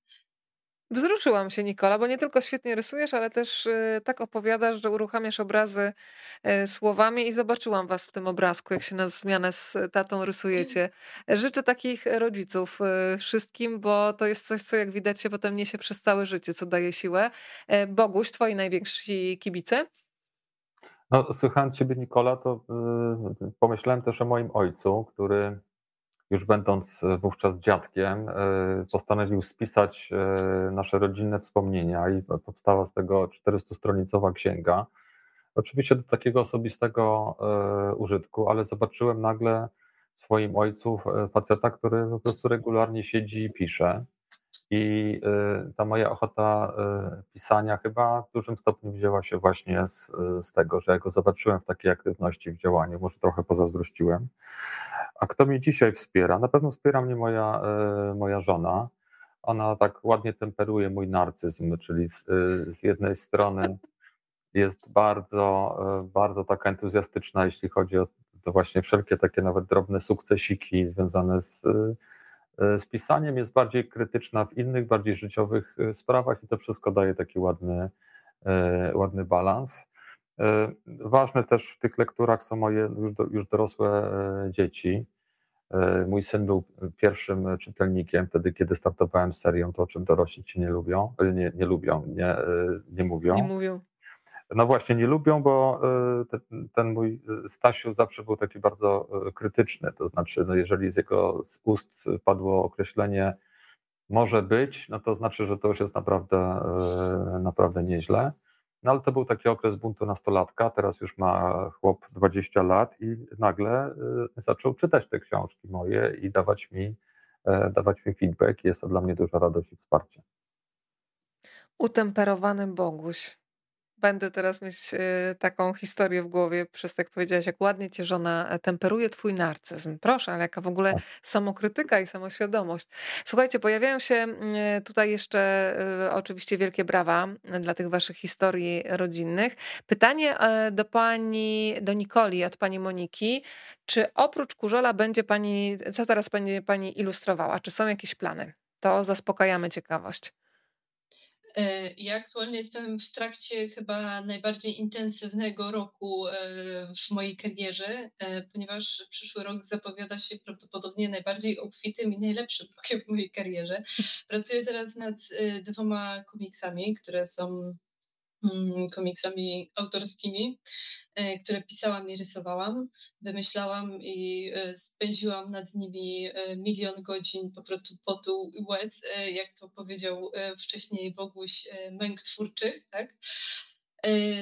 Wzruszyłam się, Nikola, bo nie tylko świetnie rysujesz, ale też y, tak opowiadasz, że uruchamiasz obrazy y, słowami i zobaczyłam was w tym obrazku, jak się na zmianę z tatą rysujecie. Życzę takich rodziców y, wszystkim, bo to jest coś, co jak widać się potem niesie przez całe życie, co daje siłę. E, Boguś, twoi najwięksi kibice? No, słuchając Ciebie, Nikola, to y, pomyślałem też o moim ojcu, który już będąc wówczas dziadkiem, y, postanowił spisać y, nasze rodzinne wspomnienia i powstała z tego 400-stronicowa księga. Oczywiście do takiego osobistego użytku, ale zobaczyłem nagle w swoim ojcu faceta, który po prostu regularnie siedzi i pisze. I y, ta moja ochota y, pisania chyba w dużym stopniu wzięła się właśnie z, z tego, że ja go zobaczyłem w takiej aktywności w działaniu, może trochę pozazdrościłem. A kto mnie dzisiaj wspiera? Na pewno wspiera mnie moja, y, moja żona. Ona tak ładnie temperuje mój narcyzm, czyli z, z jednej strony jest bardzo, bardzo taka entuzjastyczna, jeśli chodzi o to właśnie wszelkie takie nawet drobne sukcesiki związane z z pisaniem, jest bardziej krytyczna w innych, bardziej życiowych e, sprawach i to wszystko daje taki ładny, e, ładny balans. Ważne też w tych lekturach są moje już, do, już dorosłe dzieci. Mój syn był pierwszym czytelnikiem wtedy, kiedy startowałem z serią To, o czym dorośli ci nie lubią, nie, nie lubią, nie, nie mówią. Nie mówią. No właśnie, nie lubią, bo y, ten, ten, mój y, Stasiu zawsze był taki bardzo y, krytyczny. To znaczy, no jeżeli z jego ust padło określenie może być, no to znaczy, że to już jest naprawdę, naprawdę nieźle. No ale to był taki okres buntu nastolatka, teraz już ma chłop 20 lat i nagle zaczął czytać te książki moje i dawać mi, dawać mi feedback. Jest to dla mnie duża radość i wsparcie. Utemperowany Boguś. Będę teraz mieć y, taką historię w głowie, przez tak powiedziałaś, jak ładnie cię żona e, temperuje twój narcyzm. Proszę, ale jaka w ogóle tak. samokrytyka i samoświadomość. Słuchajcie, pojawiają się mm, tutaj jeszcze oczywiście wielkie brawa dla tych waszych historii rodzinnych. Pytanie e, do pani, do Nikoli od pani Moniki. Czy oprócz Kurzola będzie pani, co teraz pani, pani ilustrowała? Czy są jakieś plany? To zaspokajamy ciekawość. E, ja aktualnie jestem w trakcie chyba najbardziej intensywnego roku e, w mojej karierze, e, ponieważ przyszły rok zapowiada się prawdopodobnie najbardziej obfitym i najlepszym rokiem w mojej karierze. Pracuję teraz nad dwoma komiksami, które są komiksami autorskimi. E, które pisałam i rysowałam, wymyślałam i e, spędziłam nad nimi e, milion godzin po prostu potu i łez, jak to powiedział wcześniej Boguś, męk twórczych, tak?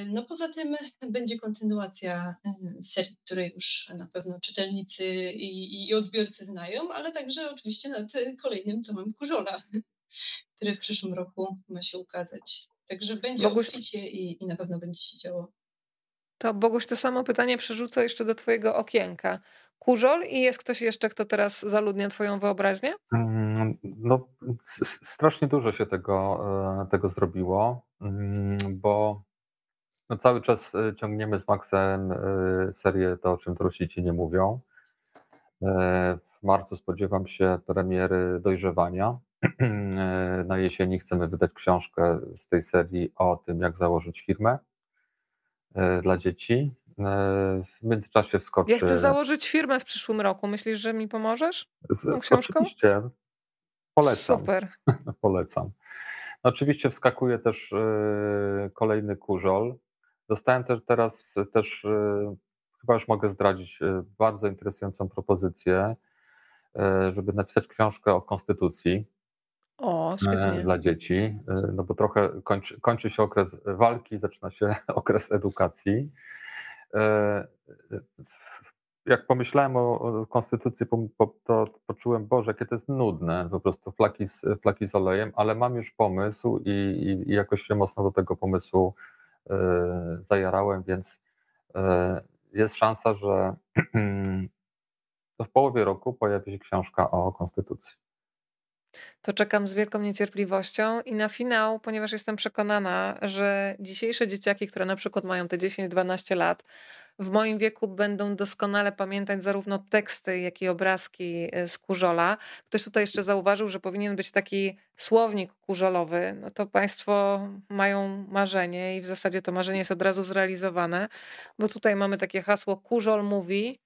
No poza tym będzie kontynuacja serii, której już na pewno czytelnicy i, i odbiorcy znają, ale także oczywiście nad kolejnym tomem Kurzola, który w przyszłym roku ma się ukazać. Także będzie Boguś... obficie i, i na pewno będzie się działo. To Boguś to samo pytanie przerzucę jeszcze do twojego okienka. Kurzol i jest ktoś jeszcze, kto teraz zaludnia twoją wyobraźnię? Mm, no, strasznie dużo się tego, e, tego zrobiło, mm, bo no cały czas e, ciągniemy z Maxem e, serię To, o czym Trusici nie mówią. W marcu spodziewam się premiery Dojrzewania. Na jesieni chcemy wydać książkę z tej serii o tym, jak założyć firmę. E, dla dzieci. E, w międzyczasie wskoczy. Ja chcę założyć firmę w przyszłym roku. Myślisz, że mi pomożesz? Z, oczywiście. Polecam. Super. Polecam. No, oczywiście wskakuje też e, kolejny kurzol. Dostałem też teraz też, chyba już mogę zdradzić, bardzo interesującą propozycję, żeby napisać książkę o konstytucji. O, świetnie. dla dzieci, e, no bo trochę kończy, kończy się okres walki, zaczyna się okres edukacji. E, jak pomyślałem o konstytucji, to poczułem, Boże, jakie to jest nudne, po prostu flaki z, flaki z olejem, ale mam już pomysł i, i, i jakoś się mocno do tego pomysłu e, zajarałem, więc jest szansa, że w połowie roku pojawi się książka o konstytucji to czekam z wielką niecierpliwością i na finał, ponieważ jestem przekonana, że dzisiejsze dzieciaki, które na przykład mają te 10-12 lat, w moim wieku będą doskonale pamiętać zarówno teksty, jak i obrazki e, z Kurzola. Ktoś tutaj jeszcze zauważył, że powinien być taki słownik kurzolowy. No to Państwo mają marzenie i w zasadzie to marzenie jest od razu zrealizowane, bo tutaj mamy takie hasło Kurzol mówi.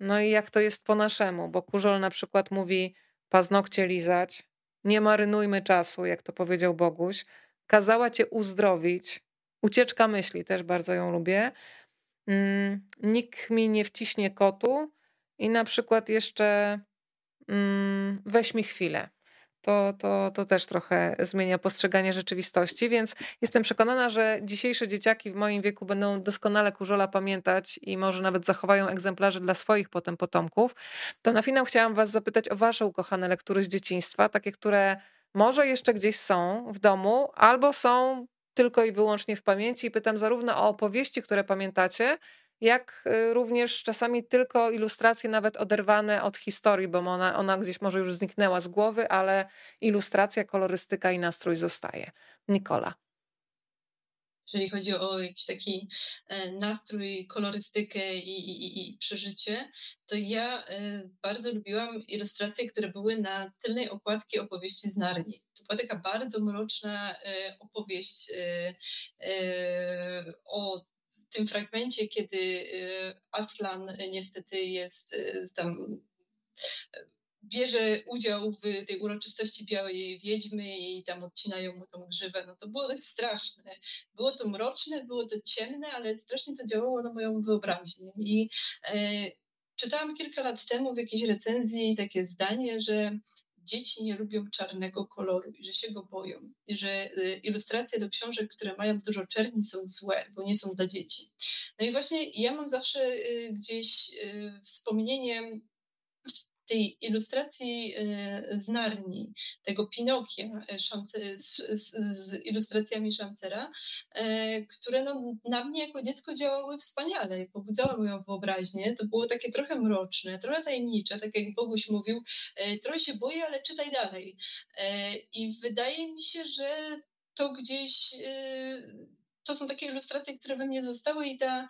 No i jak to jest po naszemu, bo Kurzol na przykład mówi paznokcie lizać, nie marynujmy czasu, jak to powiedział Boguś. Kazała cię uzdrowić. Ucieczka myśli, też bardzo ją lubię. Mm, nikt mi nie wciśnie kotu i na przykład jeszcze mm, weź mi chwilę to, to, to też trochę zmienia postrzeganie rzeczywistości, więc jestem przekonana, że dzisiejsze dzieciaki w moim wieku będą doskonale Kurzola pamiętać i może nawet zachowają egzemplarze dla swoich potem potomków. To na finał chciałam was zapytać o wasze ukochane lektury z dzieciństwa, takie, które może jeszcze gdzieś są w domu, albo są tylko i wyłącznie w pamięci. I pytam zarówno o opowieści, które pamiętacie, jak y, również czasami tylko ilustracje nawet oderwane od historii, bo ona, ona gdzieś może już zniknęła z głowy, ale ilustracja, kolorystyka i nastrój zostaje. Nikola. Jeżeli chodzi o jakiś taki e, nastrój, kolorystykę i, i, i przeżycie, to ja e, bardzo lubiłam ilustracje, które były na tylnej okładki opowieści z Narni. To była taka bardzo mroczna e, opowieść o tym fragmencie, kiedy y, Aslan niestety jest y, tam bierze udział w tej uroczystości Białej Wiedźmy i tam odcinają mu tą grzywę, no to było dość straszne. Było to mroczne, było to ciemne, ale strasznie to działało na moją wyobraźnię. I e, czytałam kilka lat temu w jakiejś recenzji takie zdanie, że dzieci nie lubią czarnego koloru i że się go boją. I że y, ilustracje do książek, które mają dużo czerni są złe, bo nie są dla dzieci. No i właśnie ja mam zawsze y, gdzieś y, wspomnienie tej ilustracji z Narni, tego Pinokia z, z, z ilustracjami Szancera, które no, na mnie jako dziecko działały wspaniale pobudzały moją wyobraźnię. To było takie trochę mroczne, trochę tajemnicze, tak jak Boguś mówił, trochę się boję, ale czytaj dalej. I wydaje mi się, że to gdzieś to są takie ilustracje, które we mnie zostały i ta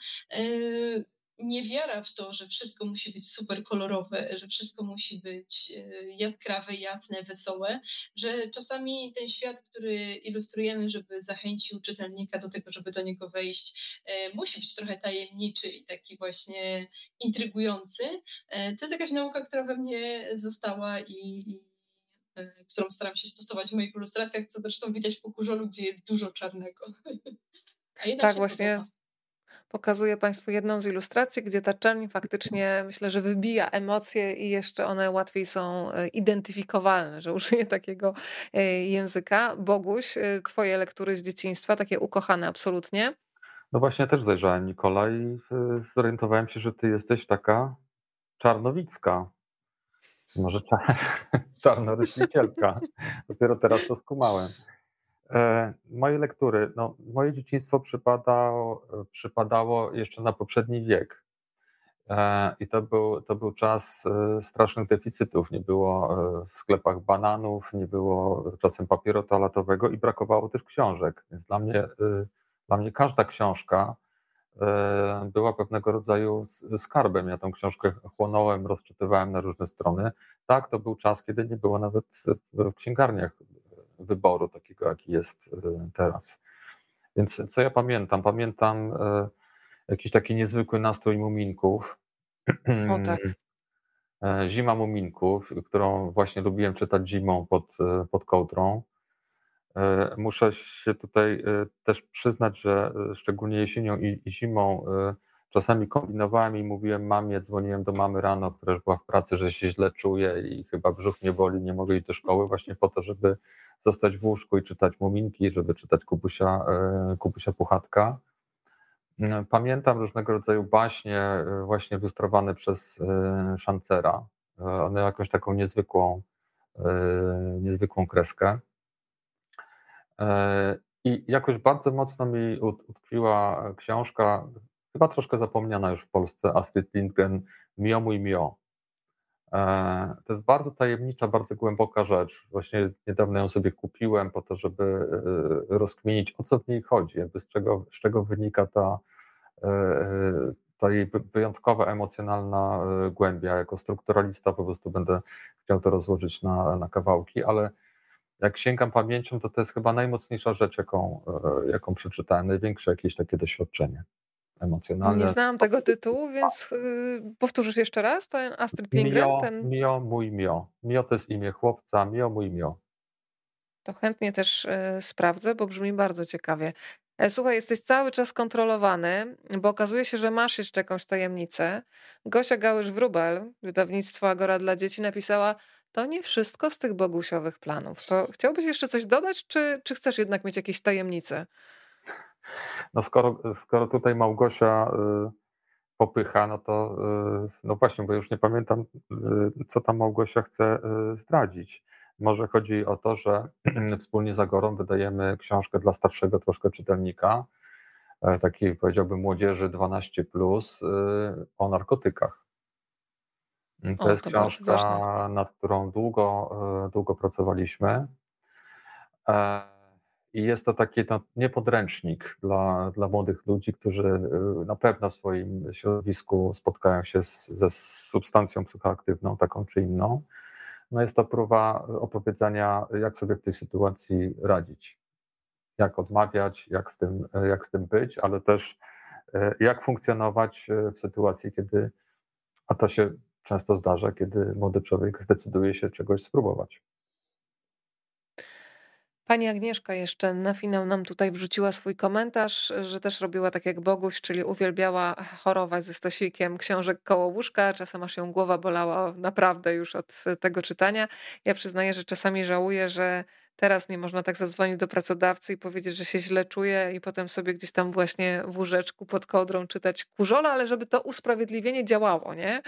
niewiara w to, że wszystko musi być super kolorowe, że wszystko musi być jaskrawe, jasne, wesołe, że czasami ten świat, który ilustrujemy, żeby zachęcił czytelnika do tego, żeby do niego wejść, musi być trochę tajemniczy i taki właśnie intrygujący. To jest jakaś nauka, która we mnie została i, którą staram się stosować w moich ilustracjach, co zresztą widać po kurzolu, gdzie jest dużo czarnego. tak, właśnie. Podoba. Pokazuję Państwu jedną z ilustracji, gdzie ta czerń faktycznie myślę, że wybija emocje i jeszcze one łatwiej są e, identyfikowalne, że użyję takiego e, języka. Boguś, e, Twoje lektury z dzieciństwa, takie ukochane absolutnie. No właśnie, też zajrzałem Nikola i zorientowałem się, że Ty jesteś taka czarnowicka. Może czarnoryślicielka. Dopiero teraz to skumałem. E, moje lektury, no, moje dzieciństwo przypadało, przypadało jeszcze na poprzedni wiek. E, I to był, to był czas e, strasznych deficytów. Nie było w sklepach bananów, nie było czasem papieru toaletowego i brakowało też książek. Więc dla mnie, dla mnie każda książka była pewnego rodzaju skarbem. Ja tę książkę chłonąłem, rozczytywałem na różne strony. Tak, to był czas, kiedy nie było nawet w księgarniach wyboru takiego, jaki jest e, teraz. Więc co ja pamiętam? Pamiętam e, jakiś taki niezwykły nastrój muminków. O tak. E, Zima muminków, którą właśnie lubiłem czytać zimą pod, pod kołdrą. Muszę się tutaj też przyznać, że szczególnie jesienią i, zimą czasami kombinowałem i mówiłem mamie, dzwoniłem do mamy rano, która już była w pracy, że się źle czuje i chyba brzuch mnie boli, nie mogę iść do szkoły właśnie po to, żeby zostać w łóżku i czytać Muminki, żeby czytać Kubusia, e, Kubusia Puchatka. E, pamiętam różnego rodzaju baśnie e, właśnie ilustrowane przez Szancera. One jakąś taką niezwykłą, niezwykłą kreskę. I jakoś bardzo mocno mi utkwiła książka, chyba troszkę zapomniana już w Polsce, Astrid Lindgren, Mio mój Mio. E, to jest bardzo tajemnicza, bardzo głęboka rzecz. Właśnie niedawno ją sobie kupiłem po to, żeby e, rozkminić, o co w niej chodzi, jakby z czego, z czego wynika ta, e, ta jej wyjątkowa emocjonalna głębia. Jako strukturalista po prostu będę chciał to rozłożyć na, na kawałki, ale jak sięgam pamięcią, to to jest chyba najmocniejsza rzecz, jaką, jaką przeczytałem, największe jakieś takie doświadczenie emocjonalne. Nie znam tego tytułu, więc yy, powtórzysz jeszcze raz ten Astrid Lindgren? Mio, ten... Mio, mój Mio. Mio to jest imię chłopca, Mio, mój Mio. To chętnie też yy, sprawdzę, bo brzmi bardzo ciekawie. E, słuchaj, jesteś cały czas kontrolowany, bo okazuje się, że masz jeszcze jakąś tajemnicę. Gosia Gałysz-Wrubel, wydawnictwo Agora dla dzieci, napisała to nie wszystko z tych bogusiowych planów. To chciałbyś jeszcze coś dodać, czy, czy chcesz jednak mieć jakieś tajemnice? No skoro, skoro tutaj Małgosia y, popycha, no to y, no właśnie, bo już nie pamiętam, y, co ta Małgosia chce zdradzić. Może chodzi o to, że wspólnie z Agorą wydajemy książkę dla starszego troszkę czytelnika, e, takiej powiedziałbym młodzieży 12 plus o narkotykach. To o, jest to książka, nad którą długo, długo pracowaliśmy. I jest to taki no, niepodręcznik dla, dla młodych ludzi, którzy y, na pewno w swoim środowisku spotkają się z, ze substancją psychoaktywną, taką czy inną. No jest to próba opowiedzenia, jak sobie w tej sytuacji radzić, jak odmawiać, jak z tym, jak z tym być, ale też y, jak funkcjonować w sytuacji, kiedy, a to się często zdarza, kiedy młody człowiek zdecyduje się czegoś spróbować. Pani Agnieszka jeszcze na finał nam tutaj wrzuciła swój komentarz, że też robiła tak jak Boguś, czyli uwielbiała chorować ze stosikiem książek koło łóżka. Czasem aż ją głowa bolała naprawdę już od tego czytania. Ja przyznaję, że czasami żałuję, że Teraz nie można tak zadzwonić do pracodawcy i powiedzieć, że się źle czuje i potem sobie gdzieś tam właśnie w łóżeczku pod kodrą czytać kurzola, ale żeby to usprawiedliwienie działało, nie?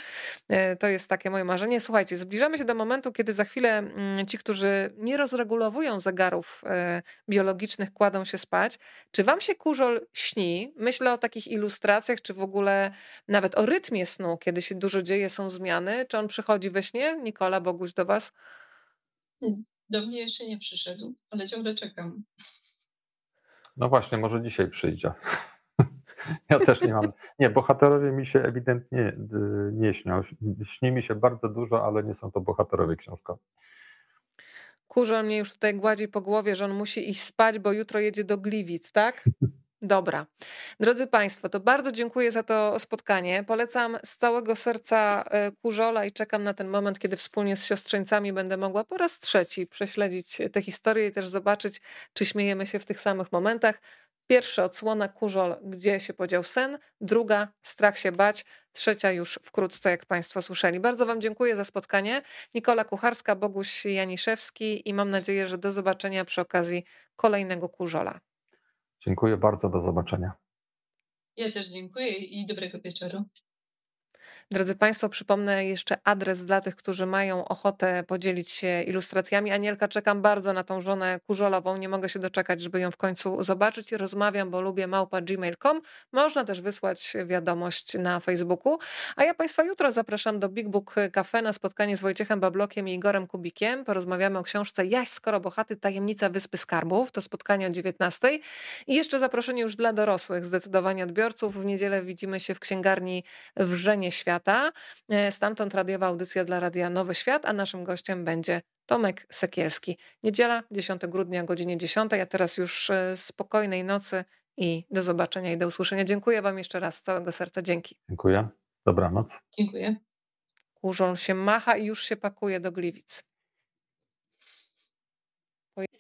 E, to jest takie moje marzenie. Słuchajcie, zbliżamy się do momentu, kiedy za chwilę mm, ci, którzy nie rozregulowują zegarów e, biologicznych, kładą się spać. Czy wam się kurzol śni? Myślę o takich ilustracjach, czy w ogóle nawet o rytmie snu, kiedy się dużo dzieje, są zmiany. Czy on przychodzi we śnie? Nikola Boguś do was? Do mnie jeszcze nie przyszedł, ale ciągle czekam. No właśnie, może dzisiaj przyjdzie. Ja też nie mam. Nie, bohaterowie mi się ewidentnie y, nie śnią. Śni mi się bardzo dużo, ale nie są to bohaterowie książkowi. Kurzon mnie już tutaj gładzi po głowie, że on musi iść spać, bo jutro jedzie do Gliwic, tak? Dobra. Drodzy Państwo, to bardzo dziękuję za to spotkanie. Polecam z całego serca e, Kurzola i czekam na ten moment, kiedy wspólnie z siostrzeńcami będę mogła po raz trzeci prześledzić tę historię i też zobaczyć, czy śmiejemy się w tych samych momentach. Pierwsza odsłona Kurzol, gdzie się podział sen, druga strach się bać, trzecia już wkrótce, jak Państwo słyszeli. Bardzo Wam dziękuję za spotkanie. Nikola Kucharska, Boguś Janiszewski i mam nadzieję, że do zobaczenia przy okazji kolejnego Kurzola. Dziękuję bardzo, do zobaczenia. Ja też dziękuję i dobrego wieczoru. Drodzy Państwo, przypomnę jeszcze adres dla tych, którzy mają ochotę podzielić się ilustracjami. Anielka, czekam bardzo na tą żonę kurzolową. Nie mogę się doczekać, żeby ją w końcu zobaczyć. Rozmawiam, bo lubię małpa gmail.com. Można też wysłać wiadomość na Facebooku. A ja Państwa jutro zapraszam do Big Book Cafe na spotkanie z Wojciechem Bablokiem i Igorem Kubikiem. Porozmawiamy o książce Jaś Skorobochaty, Tajemnica Wyspy Skarbów. To spotkanie o 19. I jeszcze zaproszenie już dla dorosłych, zdecydowanie odbiorców. W niedzielę widzimy się w księgarni Wrzenie Świata świata. E, stamtąd radiowa audycja dla Radia Nowy Świat, a naszym gościem będzie Tomek Sekielski. Niedziela, 10 grudnia, godzinie 10. A teraz już e, spokojnej nocy i do zobaczenia i do usłyszenia. Dziękuję Wam jeszcze raz z całego serca. Dzięki. Dziękuję. Dobranoc. Dziękuję. Kurzon się macha i już się pakuje do Gliwic.